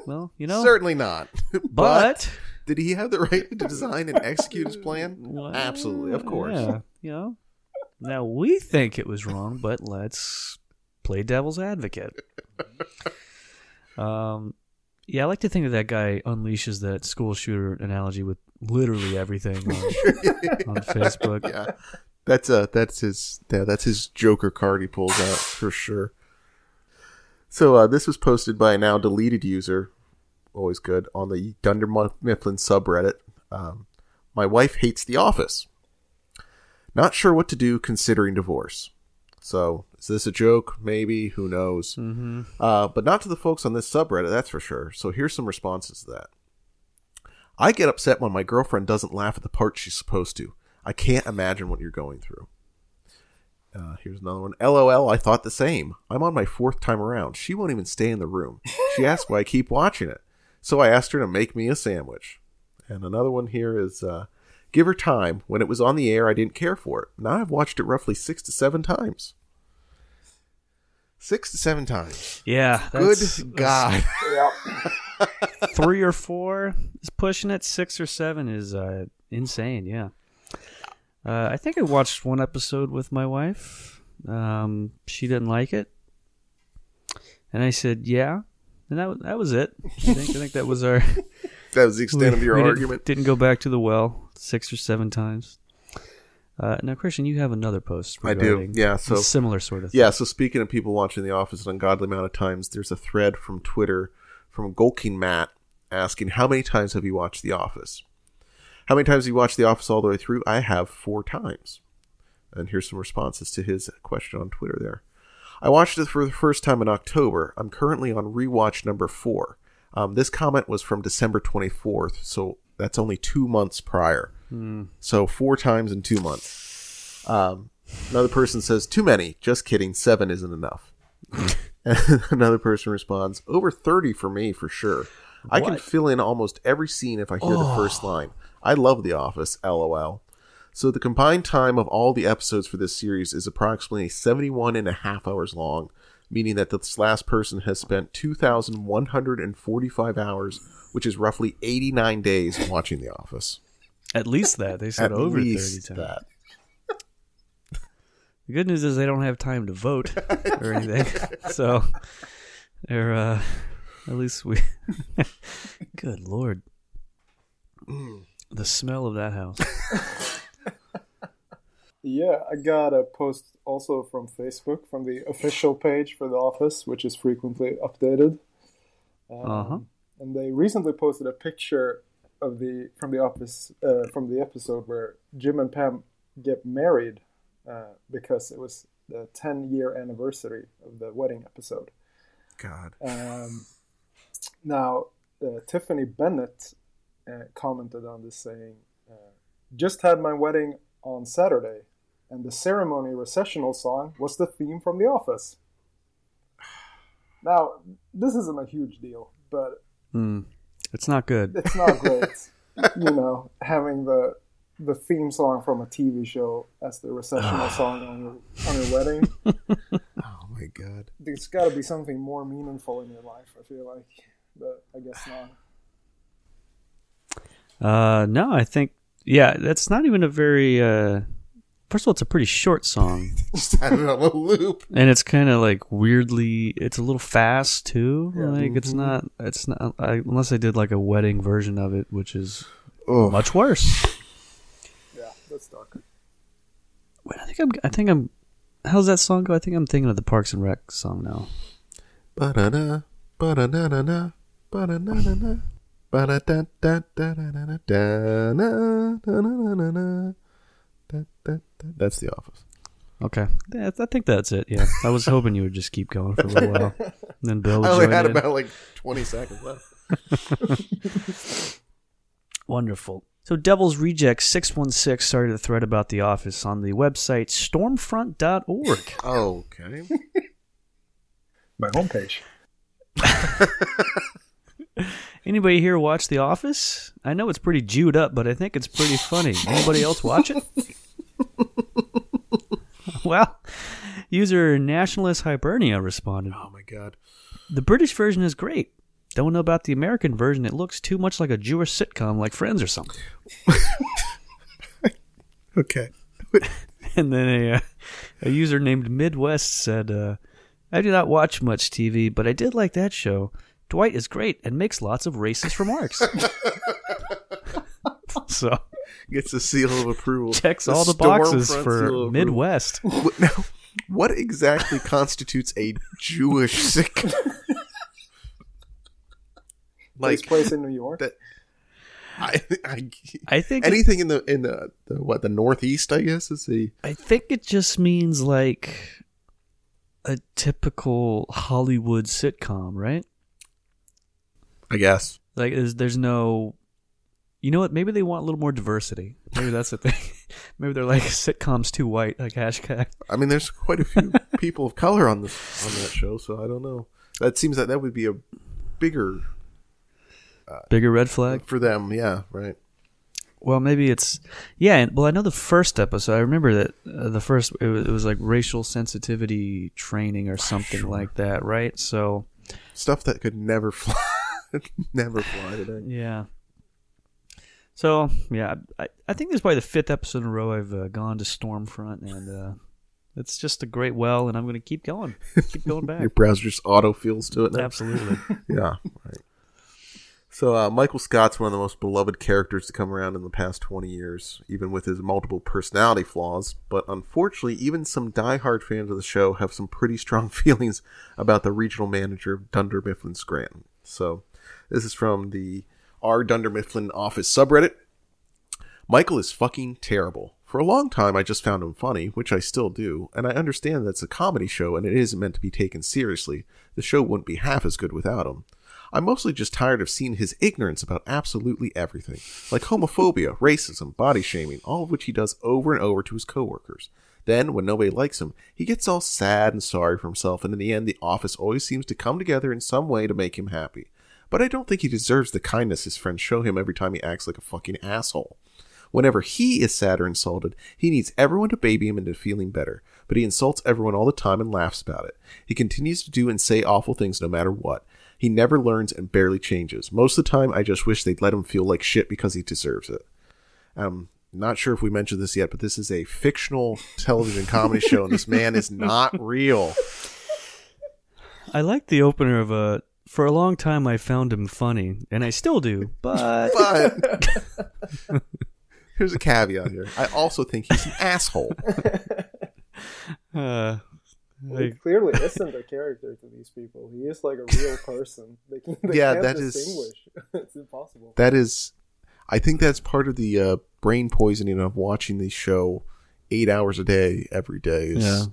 Well, you know. Certainly not. But. Did he have the right to design and execute his plan? Well, Absolutely, of course. Yeah, you know. Now we think it was wrong, but let's play devil's advocate. Um, yeah, I like to think that that guy unleashes that school shooter analogy with literally everything on, on Facebook. yeah, that's uh that's his yeah, that's his Joker card he pulls out for sure. So uh, this was posted by a now deleted user, always good on the Dunder Mifflin subreddit. Um, My wife hates The Office. Not sure what to do considering divorce. So is this a joke? Maybe. Who knows? Mm-hmm. Uh, but not to the folks on this subreddit, that's for sure. So here's some responses to that. I get upset when my girlfriend doesn't laugh at the part she's supposed to. I can't imagine what you're going through. Uh, here's another one. LOL, I thought the same. I'm on my fourth time around. She won't even stay in the room. She asked why I keep watching it. So I asked her to make me a sandwich. And another one here is uh, Give her time. When it was on the air, I didn't care for it. Now I've watched it roughly six to seven times. Six to seven times. Yeah, Good that's, God. Yeah. that's three or four is pushing it. Six or seven is uh, insane. Yeah. Uh, I think I watched one episode with my wife. Um, she didn't like it, and I said, "Yeah," and that that was it. I think, I think that was our That was the extent of your we didn't- argument. Didn't, go back to the well six or seven times. Uh, now, Christian, you have another post. I do. Yeah. So similar sort of. Thing. yeah. So speaking of people watching The Office an ungodly amount of times, there's a thread from Twitter from Golking Matt asking how many times have you watched The Office? How many times have you watched The Office all the way through? I have four times. And here's some responses to his question on Twitter there. I watched it for the first time in October. I'm currently on rewatch number four. Um, this comment was from December 24th, so that's only two months prior. So four times in two months. Um, another person says, Too many. Just kidding. Seven isn't enough. another person responds, Over 30 for me, for sure. I can fill in almost every scene if I hear the first line. I love The Office, lol. So the combined time of all the episodes for this series is approximately 71 and a half hours long, meaning that this last person has spent 2,145 hours, which is roughly 89 days watching The Office. At least that they said At over least thirty times. that. The good news is they don't have time to vote or anything, so they're uh, at least we. good lord, the smell of that house. Yeah, I got a post also from Facebook from the official page for the office, which is frequently updated. Um, Uh-huh. And they recently posted a picture of the from the office uh, from the episode where Jim and Pam get married uh, because it was the 10 year anniversary of the wedding episode. God. Um, now, uh, Tiffany Bennett uh, commented on this saying, uh, Just had my wedding on Saturday, and the ceremony recessional song was the theme from The Office. Now, this isn't a huge deal, but Hmm. It's not good. it's not great, you know, having the the theme song from a TV show as the recessional song on your on your wedding. Oh my God. There's got to be something more meaningful in your life. I feel like, but I guess not. Uh, no, I think yeah, that's not even a very. Uh, first of all, it's a pretty short song, Just had it on a loop. and it's kind of like weirdly. It's a little fast too. Yeah. Like it's mm-hmm. not. It's not. I, unless I did like a wedding version of it, which is Oh, much worse. Yeah, that's dark. Wait, I think I'm. I think I'm. How's that song go? I think I'm thinking of the Parks and Rec song now. Ba-da-da, ba-da-da-da-da, ba-da-da-da-da, ba-da-da-da-da-da-da-da, da-na-da-da-da-da, da-da-da. That's The Office. Okay, Yeah, I think that's it. Yeah, I was hoping you would just keep going for a little while, and then Bill would I only had in. about like 20 seconds left. Wonderful. So Devil's Reject 616 started a thread about The Office on the website stormfront.org. Oh, okay. My homepage. Anybody here watch The Office? I know it's pretty Jewed up, but I think it's pretty funny. Anybody else watch it? well, user Nationalist Hibernia responded, Oh my God. The British version is great. Don't know about the American version. It looks too much like a Jewish sitcom like Friends or something. Okay. And then a, uh, a user named Midwest said, uh, I do not watch much TV, but I did like that show. Dwight is great and makes lots of racist remarks. so Gets a seal of approval. checks all the boxes for. Midwest. What- Now, what exactly constitutes a Jewish sitcom? Takes like place in New York. that. I, I, I think it, anything in the in the, the what the Northeast, I guess, is the I think it just means like a typical Hollywood sitcom, right? I guess. Like there's, there's no you know what? Maybe they want a little more diversity. Maybe that's the thing. Maybe they're like sitcoms too white, like hashtag. I mean, there's quite a few people of color on this on that show, so I don't know. That seems that that would be a bigger Bigger red flag. for them. Yeah, right. Well, maybe it's yeah. And, well, I know the first episode. I remember that uh, the first it was, it was like racial sensitivity training or something like that, right? So Stuff that could never fly, never fly today. yeah. So yeah, I, I think this is probably the fifth episode in a row I've uh, gone to Stormfront, and uh, it's just a great well, and I'm going to keep going, keep going back. Your browser just auto fills to it now. Absolutely. Yeah, right. So uh, Michael Scott's one of the most beloved characters to come around in the past 20 years, even with his multiple personality flaws. But unfortunately, even some diehard fans of the show have some pretty strong feelings about the regional manager of Dunder Mifflin Scranton. So this is from the R Dunder Mifflin office subreddit. Michael is fucking terrible. For a long time, I just found him funny, which I still do, and I understand that it's a comedy show and it isn't meant to be taken seriously. The show wouldn't be half as good without him. I'm mostly just tired of seeing his ignorance about absolutely everything, like homophobia, racism, body shaming, all of which he does over and over to his coworkers. Then, when nobody likes him, he gets all sad and sorry for himself, and in the end, the office always seems to come together in some way to make him happy. But I don't think he deserves the kindness his friends show him every time he acts like a fucking asshole. Whenever he is sad or insulted, he needs everyone to baby him into feeling better, but he insults everyone all the time and laughs about it. He continues to do and say awful things no matter what. He never learns and barely changes. Most of the time, I just wish they'd let him feel like shit because he deserves it. Um, not sure if we mentioned this yet, but this is a fictional television comedy show, and this man is not real. I like the opener of a. For a long time, I found him funny, and I still do. But But here's a caveat here. I also think he's an asshole. uh, Well, he like, clearly isn't a character to these people. He is like a real person. They, can, they Yeah, can't that is- distinguish. it's impossible. That is, I think that's part of the uh, brain poisoning of watching the show eight hours a day every day. Is, yeah.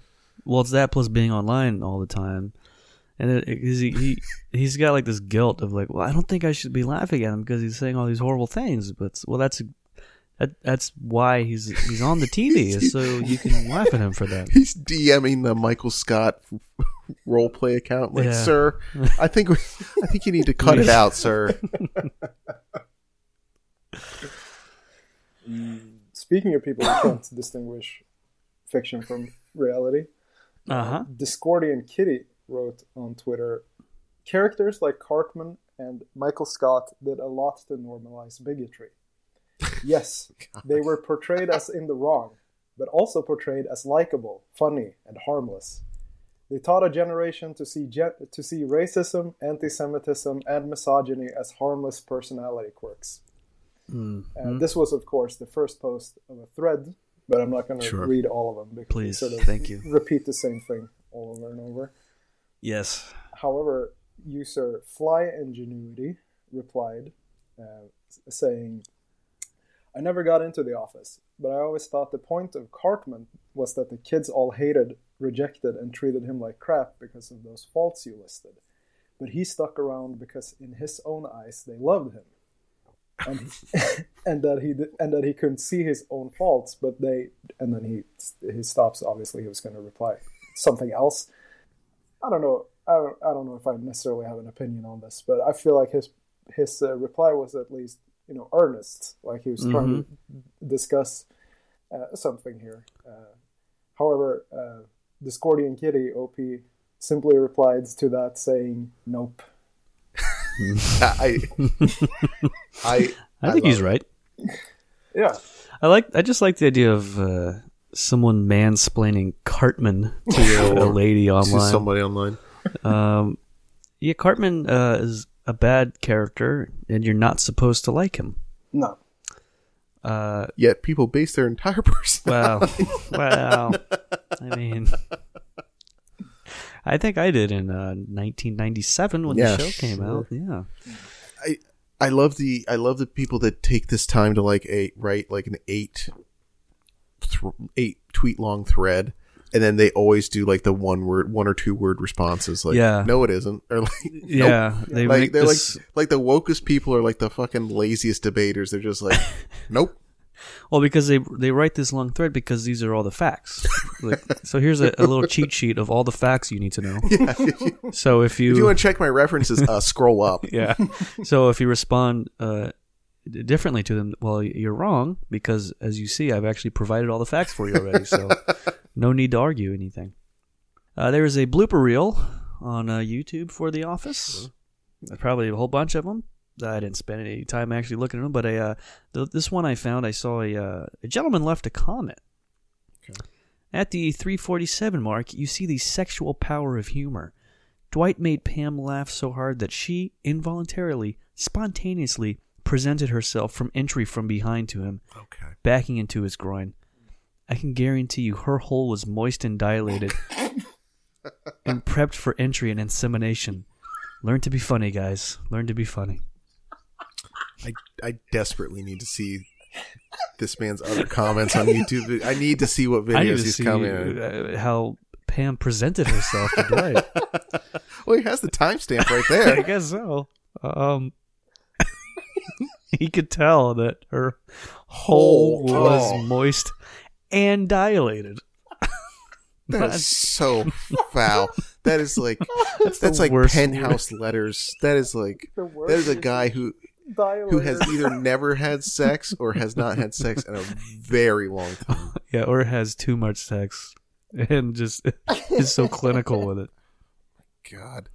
Well, it's that plus being online all the time, and it, it, 'cause he, he he's got like this guilt of like, well, I don't think I should be laughing at him because he's saying all these horrible things. But well, that's that, that's why he's he's on the TV is so you can laugh at him for that. He's DMing the Michael Scott role play account. Like, Yeah. sir, I think we, I think you need to cut it out, sir. Speaking of people who can't distinguish fiction from reality, Uh huh. Discordian Kitty wrote on Twitter characters like Cartman and Michael Scott did a lot to normalize bigotry. Yes, they were portrayed as in the wrong, but also portrayed as likable, funny, and harmless. They taught a generation to see ge- to see racism, anti-Semitism, and misogyny as harmless personality quirks. Mm. And this was, of course, the first post of a thread, but I'm not going to Sure. read all of them because Please, sort of thank you. repeat the same thing all over and over. Yes. However, user Fly Ingenuity replied, uh, saying, I never got into the office, but I always thought the point of Cartman was that the kids all hated, rejected, and treated him like crap because of those faults you listed. But he stuck around because, in his own eyes, they loved him. And, and that he did- and that he couldn't see his own faults, but they and then he he stops. Obviously, he was going to reply something else. I don't know. I don't, I don't know if I necessarily have an opinion on this, but I feel like his his uh, reply was at least you know earnest, like he was trying to discuss uh, something here. Uh, however, uh, Discordian Kitty OP simply replied to that saying, "Nope." I, I, I think he's it. right. Yeah, I like. I just like the idea of uh, someone mansplaining Cartman to a, a lady To online. somebody online. Um, yeah, Cartman uh, is a bad character, and you're not supposed to like him. no. Uh, Yet people base their entire personality. well, well. I mean, I think I did in uh, 1997 when Yeah, the show came sure. out. Yeah, I I love the I love the people that take this time to like a write like an eight th- eight tweet long thread, and then they always do like the one word one or two word responses. Like, Yeah. no, it isn't. Or like, yeah. they like they're this. like like the wokest people are like the fucking laziest debaters. They're just like, nope. Well, because they they write this long thread because these are all the facts. Like, so here's a, a little cheat sheet of all the facts you need to know. Yeah, So if you, if you want to check my references, uh, scroll up. yeah, so if you respond uh, differently to them, well, you're wrong because as you see, I've actually provided all the facts for you already. So no need to argue anything. Uh, there is a blooper reel on uh, YouTube for The Office. There's Probably a whole bunch of them. I didn't spend any time actually looking at them, but I, uh, th- this one I found, I saw a, uh, a gentleman left a comment. At the 347 mark, you see the sexual power of humor. Dwight made Pam laugh so hard that she involuntarily, spontaneously presented herself from entry from behind to him, Okay. backing into his groin. I can guarantee you her hole was moist and dilated and prepped for entry and insemination. Learn to be funny, guys. Learn to be funny. I I desperately need to see this man's other comments on YouTube. I need to see what I need videos to he's see coming in. uh, how Pam presented herself today. Well, he has the timestamp right there. I guess so. Um, he could tell that her hole Oh. was Oh. moist and dilated. That is so foul. That is like That's, that's like worst penthouse letters. That is like The that is a guy who who has either never had sex or has not had sex in a very long time. Yeah, or has too much sex and just is so clinical with it. God,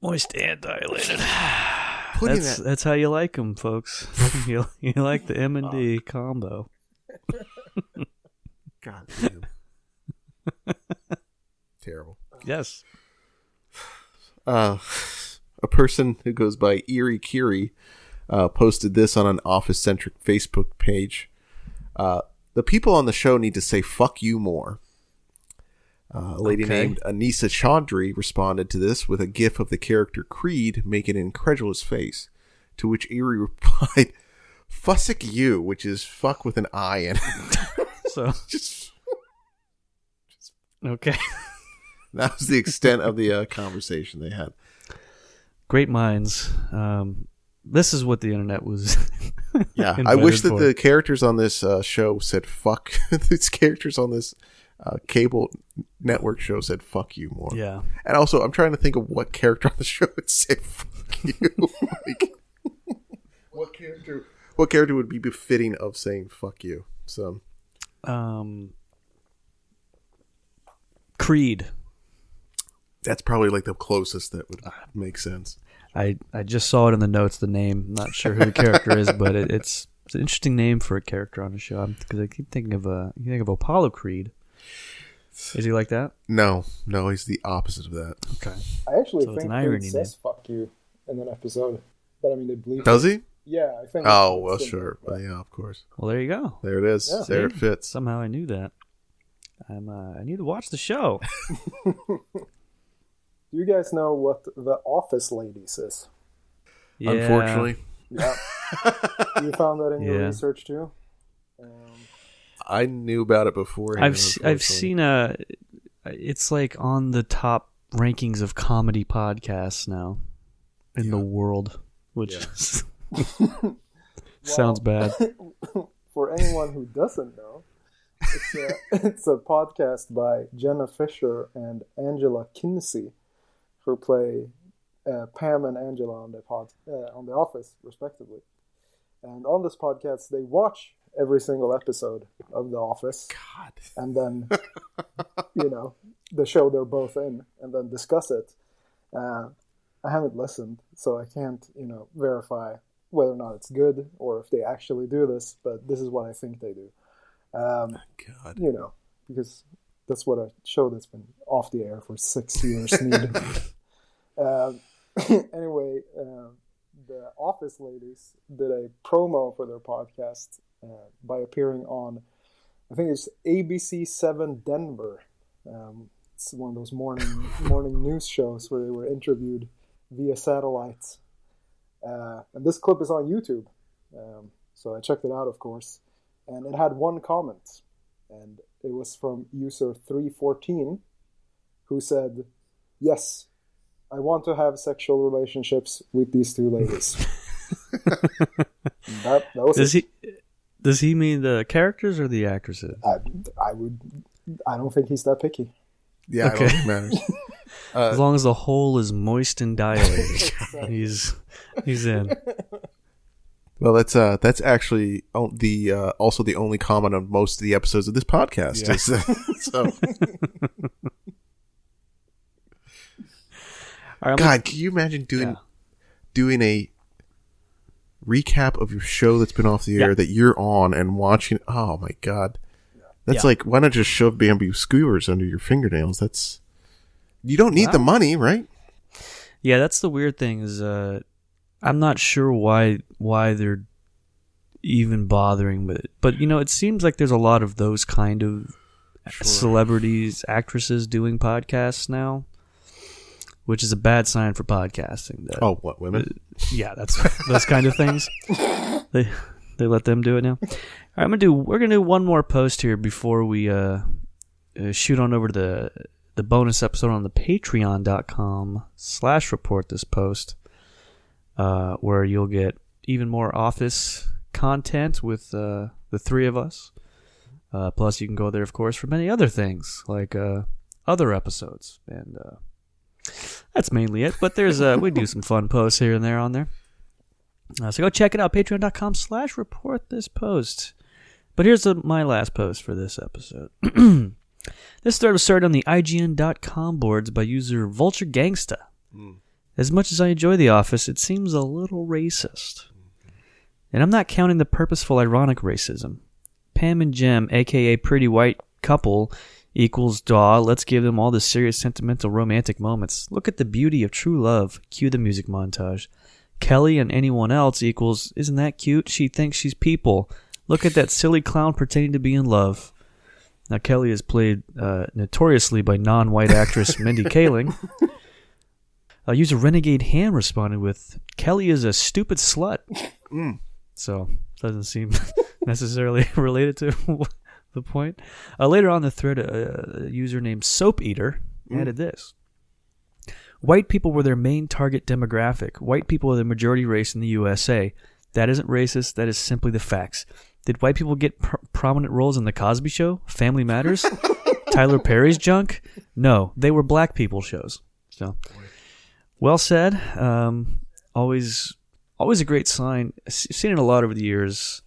Moist and dilated. Putting That's that- that's how you like them, folks. you, you like the M and D combo. God damn. Terrible. Yes. Uh, a person who goes by Eerie Kiri uh, posted this on an office centric Facebook page. Uh, the people on the show need to say "fuck you" more. Uh, a lady Okay. named Anissa Chaudhry responded to this with a gif of the character Creed making an incredulous face, to which Eerie replied, "Fussick you," which is fuck with an I in it. So Just okay. that was the extent of the uh, conversation they had. Great minds. Um, this is what the internet was. Yeah, I wish that for. the characters on this uh, show said "fuck." These characters on this uh, cable network show said "fuck you" more. Yeah. and also I'm trying to think of what character on the show would say "fuck you." like, what character? What character would be befitting of saying "fuck you"? So Um, Creed. that's probably like the closest that would make sense. I, I just saw it in the notes. The name. I'm not sure who the character is, but it, it's it's an interesting name for a character on the show. Because I keep thinking of uh, you think of Apollo Creed. Is he like that? No, no, he's the opposite of that. Okay. I actually So think he Creed irony says "fuck you" in an episode, but I mean they bleep. Does he? Yeah, I think. Oh well, sure. but- yeah, of course. Well, there you go. There it is. Yeah. there it fits. Somehow I knew that. I'm. Uh, I need to watch the show. Do you guys know what the Office lady says? Yeah. Unfortunately, Yeah, you found that in your Yeah. research too. Um, I knew about it before. I've se- I've seen a. It's like on the top rankings of comedy podcasts now in the world, which Yeah. is- sounds bad. for anyone who doesn't know, it's a, it's a podcast by Jenna Fischer and Angela Kinsey, who play uh, Pam and Angela on the pod uh, on The Office, respectively. And on this podcast, they watch every single episode of The Office, God. and then you know the show they're both in, and then discuss it. Uh, I haven't listened, so I can't you know verify whether or not it's good or if they actually do this. But this is what I think they do. Um, God. you know, because that's what a show that's been off the air for six years need. um, anyway, uh, the Office ladies did a promo for their podcast by appearing on, I think it's ABC Seven Denver. Um, it's one of those morning morning news shows where they were interviewed via satellite. Uh, and this clip is on YouTube, um, so I checked it out, of course and it had one comment, and it was from user 314, who said, Yes, I want to have sexual relationships with these two ladies. that, that was Does it. he? Does he mean the characters or the actresses? I, I would. I don't think he's that picky. Yeah, I don't Okay. think it matters. As long as the hole is moist and dilated, he's he's in. Well, that's uh, that's actually o- the uh, also the only comment on most of the episodes of this podcast. Yeah. Is, uh, so, All right, I'm God, can you imagine doing Yeah. doing a recap of your show that's been off the air Yeah. that you're on and watching? Oh my God, that's Yeah. like why not just shove bamboo skewers under your fingernails? That's you don't need the money, right? Yeah, that's the weird thing is uh I'm not sure why why they're even bothering with it. But you know, it seems like there's a lot of those kind of celebrities, actresses doing podcasts now, which is a bad sign for podcasting. That, Oh, what women? yeah, that's those kind of things. they they let them do it now. All right, I'm gonna do. We're gonna do one more post here before we uh, uh, shoot on over to the the bonus episode on the Patreon.com slash report this post, uh, where you'll get even more office content with uh, the three of us. Uh, plus, you can go there, of course, for many other things like uh, other episodes, and uh, that's mainly it. But there's uh, we do some fun posts here and there on there. Uh, so go check it out, patreon.com slash report this post. But here's the, my last post for this episode. this thread was started on the IGN.com boards by user Vulture Gangsta. As much as I enjoy The Office, it seems a little racist. And I'm not counting the purposeful ironic racism. Pam and Jim, aka Pretty White Couple, equals Daw. Let's give them all the serious, sentimental, romantic moments. Look at the beauty of true love. Cue the music montage. Kelly and anyone else equals, isn't that cute? She thinks she's people. Look at that silly clown pretending to be in love. Now, Kelly is played uh, notoriously by non white actress Mindy Kaling. Uh, user Renegade Ham responded with, Kelly is a stupid slut. So, doesn't seem necessarily related to the point. Uh, later on the thread, a, a user named Soap Eater added this. White people were their main target demographic. White people are the majority race in the USA. That isn't racist. That is simply the facts. Did white people get pr- prominent roles in The Cosby Show, Family Matters, Tyler Perry's junk? No, they were black people shows. So, well said. Um, always, always a great sign. Seen it a lot over the years.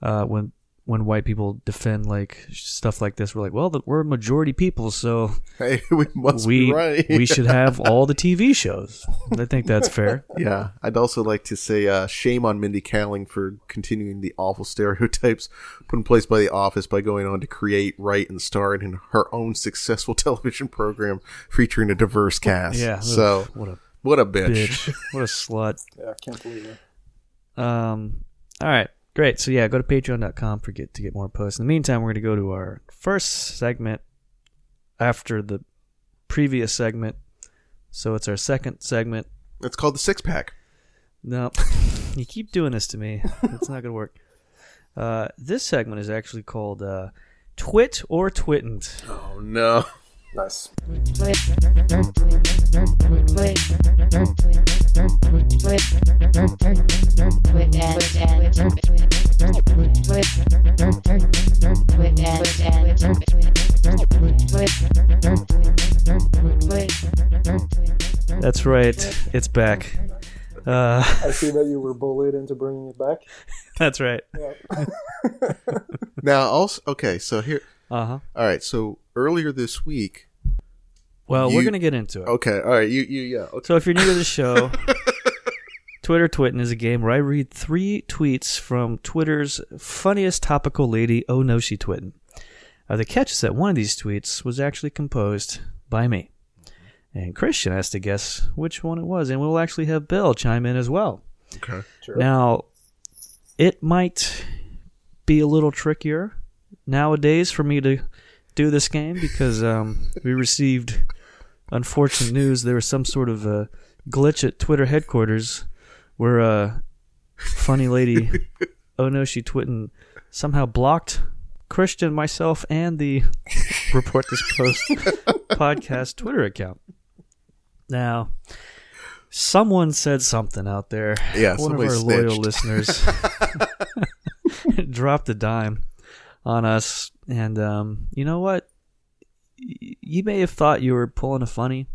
Uh, when when white people defend like stuff like this, we're like, well, we're a majority people, so Hey, we must we be right. we should have all the TV shows. I think that's fair. Yeah, I'd also like to say uh, shame on Mindy Kaling for continuing the awful stereotypes put in place by The Office by going on to create, write, and star in her own successful television program featuring a diverse cast. Yeah. So what a what a bitch. bitch. What a slut. Yeah, I can't believe it. Um. All right. Great. So yeah, go to patreon.com for get to get more posts. In the meantime, we're going to go to our first segment after the previous segment. So it's our second segment. It's called the Six Pack. No, you keep doing this to me. It's not going to work. Uh, this segment is actually called uh, Twit or Twittent. Oh no. Nice. That's right. It's back. Uh, I see that you were bullied into bringing it back. that's right. Yeah. Now also okay, so here Uh huh. all right, so earlier this week Well, we're going to get into it. okay, all right, you you yeah, okay. So if you're new to the show, Twitter Twitten is a game where I read three tweets from Twitter's funniest topical lady, Oh No She Twitnt. Uh, the catch is that one of these tweets was actually composed by me. And Christian has to guess which one it was, and we'll actually have Bill chime in as well. Okay. Sure. Now, it might be a little trickier nowadays for me to do this game because um, we received unfortunate news. There was some sort of a glitch at Twitter headquarters where a funny lady, oh no, she twitnt, somehow blocked Christian, myself, and the Report This Post podcast Twitter account. Now, someone said something out there. Yeah, One of our loyal listeners dropped a dime on us, and um, you know what? Y- You may have thought you were pulling a funny,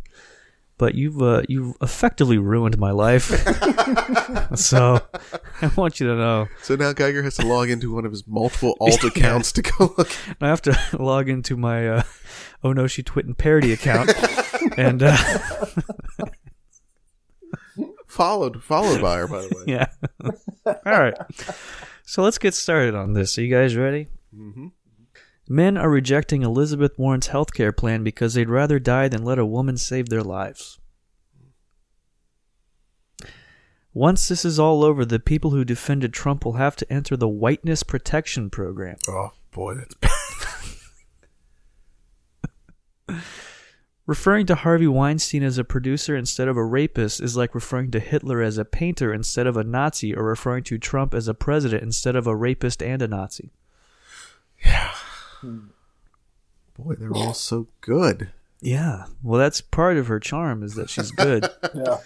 but you've uh, you've effectively ruined my life. so I want you to know So now Geiger has to log into one of his multiple alt accounts to go look. I have to log into my uh, oh no she twitnt parody account, and uh, Followed followed by her, by the way. yeah. All right. So let's get started on this. Are you guys ready? Mhm. Men are rejecting Elizabeth Warren's health care plan because they'd rather die than let a woman save their lives. Once this is all over, the people who defended Trump will have to enter the whiteness protection program. Oh boy, that's Referring to Harvey Weinstein as a producer instead of a rapist is like referring to Hitler as a painter instead of a Nazi, or referring to Trump as a president instead of a rapist and a Nazi. Boy, they're all so good. Yeah, well, that's part of her charm is that she's good. Yeah.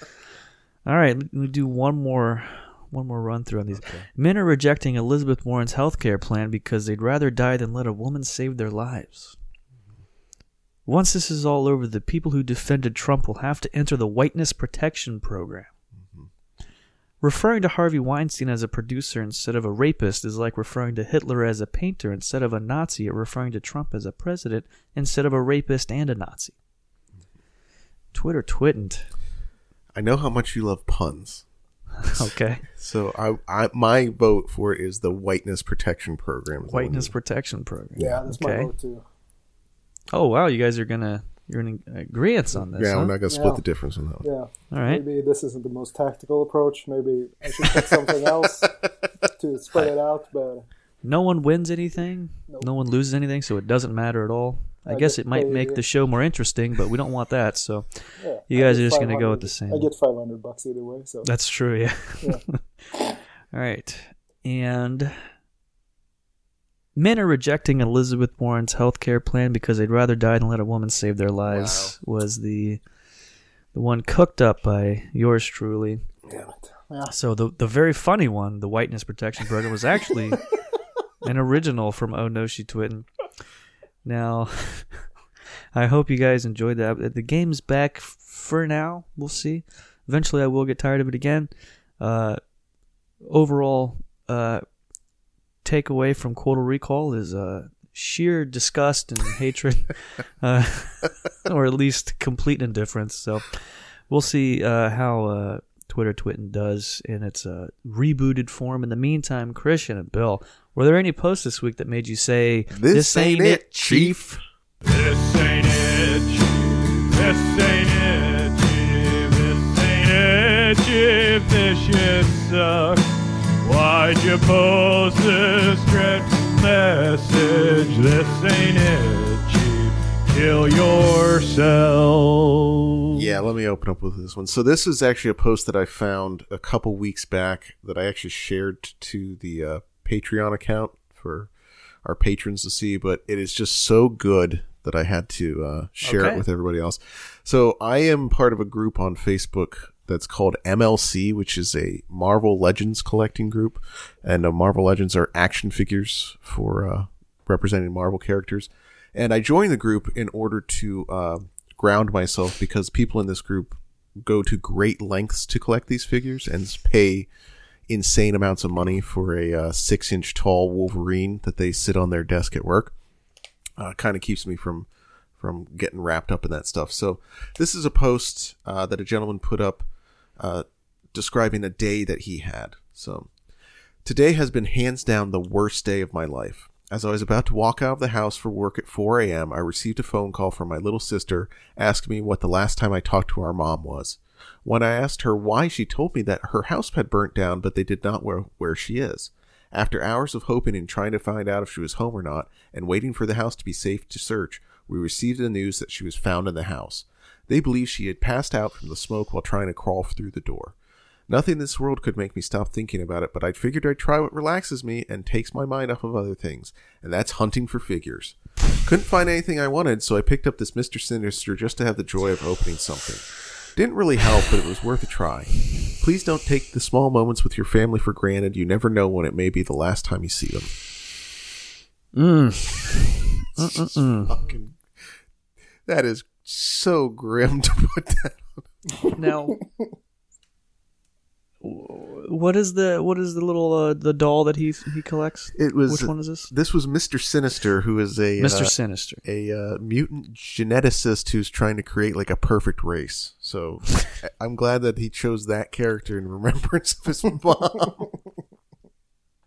All right, let me do one more one more run through on these. Men are rejecting Elizabeth Warren's health care plan because they'd rather die than let a woman save their lives. Once this is all over, the people who defended Trump will have to enter the whiteness protection program. Referring to Harvey Weinstein as a producer instead of a rapist is like referring to Hitler as a painter instead of a Nazi, or referring to Trump as a president instead of a rapist and a Nazi. Twitter twittened. I know how much you love puns. Okay. So I, I my vote for it is the whiteness protection program. is the one Whiteness protection program. Yeah, that's my Okay. vote too. Oh wow, you guys are gonna you're in agreement on this. Yeah, huh? we're not gonna split Yeah. the difference on that. One. Yeah. All right. Maybe this isn't the most tactical approach. Maybe I should pick something else to spread it out. But No one wins anything. Nope. No one loses anything, so it doesn't matter at all. I, I guess it might paid- make the show more interesting, but we don't want that. So yeah, You guys are just gonna go with the same. I get five hundred bucks either way. So that's true. Yeah. Yeah. all right. And men are rejecting Elizabeth Warren's health care plan because they'd rather die than let a woman save their lives. Was the the one cooked up by yours truly. damn it. Yeah. So the the very funny one, the whiteness protection program, was actually an original from Oh No She Twitnt. Now, I hope you guys enjoyed that. The game's back f- for now. We'll see. Eventually, I will get tired of it again. Uh, overall, uh, takeaway from Quotal Recall is uh, sheer disgust and hatred, uh, or at least complete indifference. So, we'll see uh, how uh, Twitter Twitten does in its uh, rebooted form. In the meantime, Christian and Bill, were there any posts this week that made you say, This ain't it, Chief." This ain't it, Chief. This ain't it, Chief. This ain't it, Chief. This shit sucks. Why'd you post this script message? This ain't it, Chief. Kill yourself. Yeah, let me open up with this one. So this is actually a post that I found a couple weeks back that I actually shared to the uh, Patreon account for our patrons to see, but it is just so good that I had to uh, share Okay. it with everybody else. So I am part of a group on Facebook that's called MLC, which is a Marvel Legends collecting group, and uh, Marvel Legends are action figures for uh, representing Marvel characters. And I joined the group in order to uh, ground myself because people in this group go to great lengths to collect these figures and pay insane amounts of money for a uh, six inch tall Wolverine that they sit on their desk at work. Uh, kind of keeps me from from getting wrapped up in that stuff. So this is a post uh, that a gentleman put up uh, describing a day that he had. So today has been hands down the worst day of my life. As I was about to walk out of the house for work at 4 a.m., I received a phone call from my little sister asking me what the last time I talked to our mom was. When I asked her why, she told me that her house had burnt down, but they did not know where she is. After hours of hoping and trying to find out if she was home or not, and waiting for the house to be safe to search, we received the news that she was found in the house. They believe she had passed out from the smoke while trying to crawl through the door. Nothing in this world could make me stop thinking about it, but I figured I'd try what relaxes me and takes my mind off of other things, and that's hunting for figures. Couldn't find anything I wanted, so I picked up this Mr. Sinister just to have the joy of opening something. Didn't really help, but it was worth a try. Please don't take the small moments with your family for granted. You never know when it may be the last time you see them. Mm. Fucking, that is so grim to put that on. Now, what is the what is the little uh, the doll that he he collects? It was Which one is this? This was Mr. Sinister, who is a Mister uh, Sinister. a uh, mutant geneticist who's trying to create like a perfect race. So I- I'm glad that he chose that character in remembrance of his mom.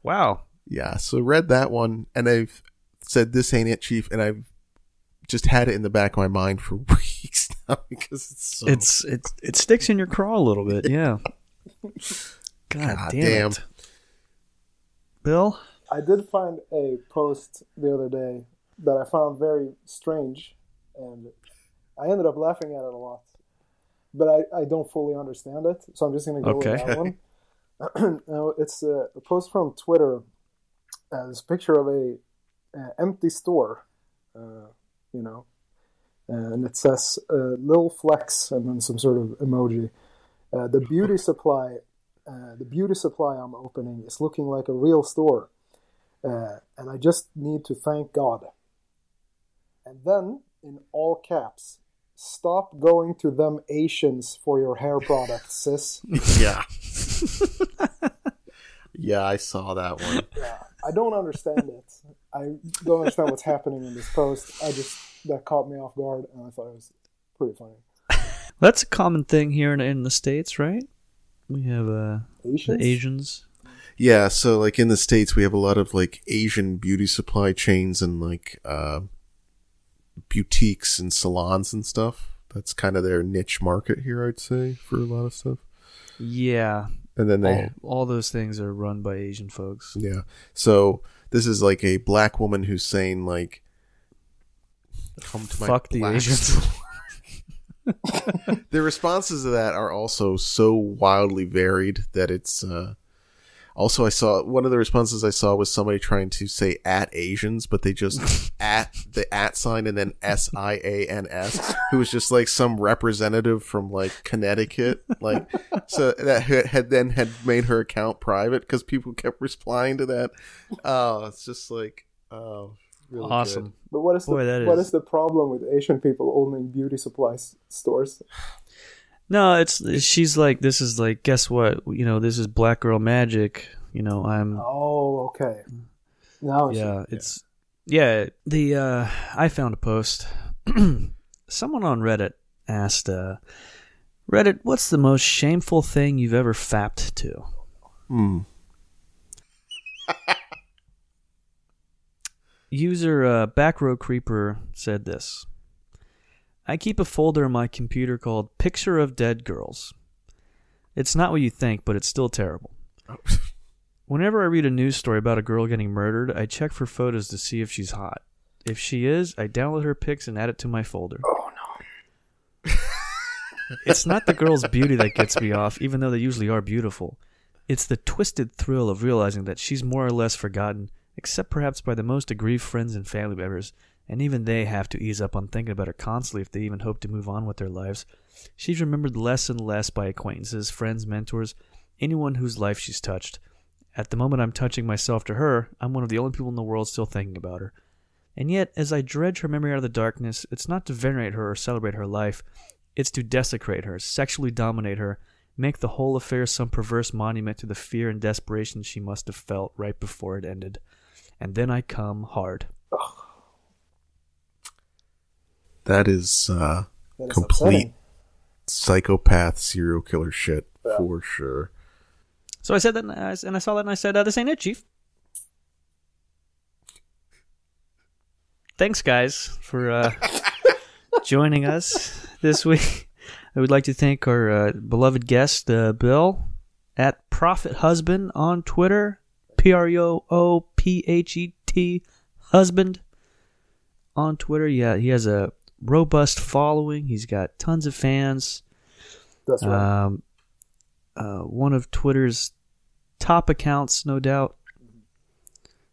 Wow. yeah, so read that one, and I've said this ain't it, Chief, and I've just had it in the back of my mind for weeks now because it's so It's it it sticks in your craw a little bit. Yeah. God, God damn, damn. it. Bill. I did find a post the other day that I found very strange, and I ended up laughing at it a lot, but I, I don't fully understand it, so I'm just gonna go Okay. with that one. it's a, a post from Twitter. Uh, this picture of a uh, empty store, uh, you know, and it says uh, "Lil Flex" and then some sort of emoji. Uh, the beauty supply, uh, the beauty supply I'm opening is looking like a real store, uh, and I just need to thank God. And then, in all caps, stop going to them Asians for your hair products, sis. Yeah. yeah, I saw that one. Yeah, I don't understand it. I don't understand what's happening in this post. I just that caught me off guard, and I thought it was pretty funny. That's a common thing here in, in the states, right? We have uh, Asians. the Asians. Yeah, so like in the states, we have a lot of like Asian beauty supply chains and like uh, boutiques and salons and stuff. That's kind of their niche market here, I'd say, for a lot of stuff. Yeah, And then they, all, all those things are run by Asian folks. yeah. So this is like a black woman who's saying like, "Come to my Fuck the Asians." store." the responses to that are also so wildly varied that it's uh also I saw one of the responses I saw was somebody trying to say at Asians, but they just at the at sign and then S I A N S, who was just like some representative from like Connecticut, like so that had- had then had made her account private because people kept replying to that. Oh, it's just like oh, really awesome. good. But what is the Boy, that what is- is the problem with Asian people owning beauty supply s- stores? No, it's she's like this is like guess what? You know, this is black girl magic. You know, I'm Oh, okay. Now I see. yeah, it's yeah, the uh I found a post. Someone on Reddit asked uh Reddit, what's the most shameful thing you've ever fapped to? Hmm. User uh, Backrow Creeper said this. I keep a folder on my computer called Picture of Dead Girls. It's not what you think, but it's still terrible. Whenever I read a news story about a girl getting murdered, I check for photos to see if she's hot. If she is, I download her pics and add it to my folder. Oh no. It's not the girl's beauty that gets me off, even though they usually are beautiful. It's the twisted thrill of realizing that she's more or less forgotten, except perhaps by the most aggrieved friends and family members, and even they have to ease up on thinking about her constantly if they even hope to move on with their lives. She's remembered less and less by acquaintances, friends, mentors, anyone whose life she's touched. At the moment I'm touching myself to her, I'm one of the only people in the world still thinking about her. And yet, as I dredge her memory out of the darkness, it's not to venerate her or celebrate her life, it's to desecrate her, sexually dominate her, make the whole affair some perverse monument to the fear and desperation she must have felt right before it ended. And then I come hard. That is uh That is Complete. upsetting. psychopath serial killer shit Yeah. for sure. So I said that, and I, and I saw that, and I said, uh, "This ain't it, Chief." Thanks, guys, for uh, joining us this week. I would like to thank our uh, beloved guest, uh, Bill, at Prophet Husband on Twitter, P R O O P H E T Husband on Twitter. Yeah, he has a robust following. He's got tons of fans. That's right. Um, uh, one of Twitter's top accounts, no doubt.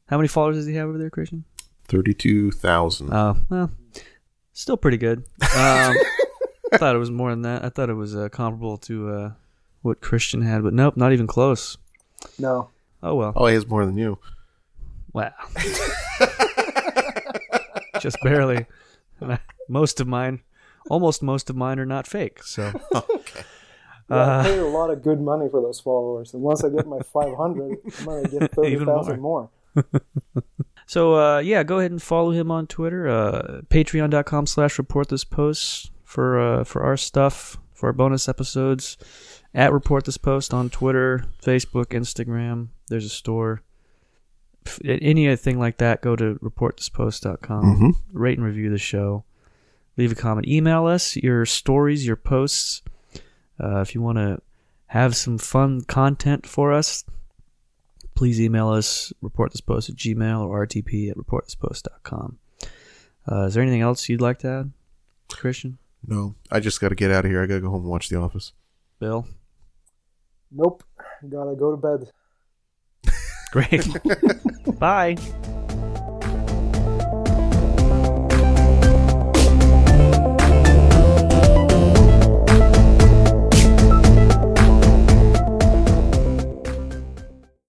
How many followers does he have over there, Christian? Thirty-two thousand. Uh, well, still pretty good. Um, I thought it was more than that. I thought it was uh, comparable to uh, what Christian had, but nope, not even close. no. Oh well. oh, he has more than you. Wow. Just barely. And I- Most of mine, almost most of mine, are not fake. So. okay. Yeah, Uh, I paid a lot of good money for those followers, and once I get my 500, I'm gonna get thirty Even thousand more. So uh, yeah, go ahead and follow him on Twitter. Uh, Patreon.com slash report this post for uh, for our stuff, for our bonus episodes. At report this post on Twitter, Facebook, Instagram. There's a store. F- Anything like that, go to reportthispost.com. Mhm. Rate and review the show. Leave a comment. Email us your stories, your posts. Uh, if you want to have some fun content for us, please email us report this post at gmail or rtp at reportthispost.com. Uh, is there anything else you'd like to add, Christian? No, I just got to get out of here. I got to go home and watch The Office. Bill. Nope. Gotta go to bed. Great. Bye.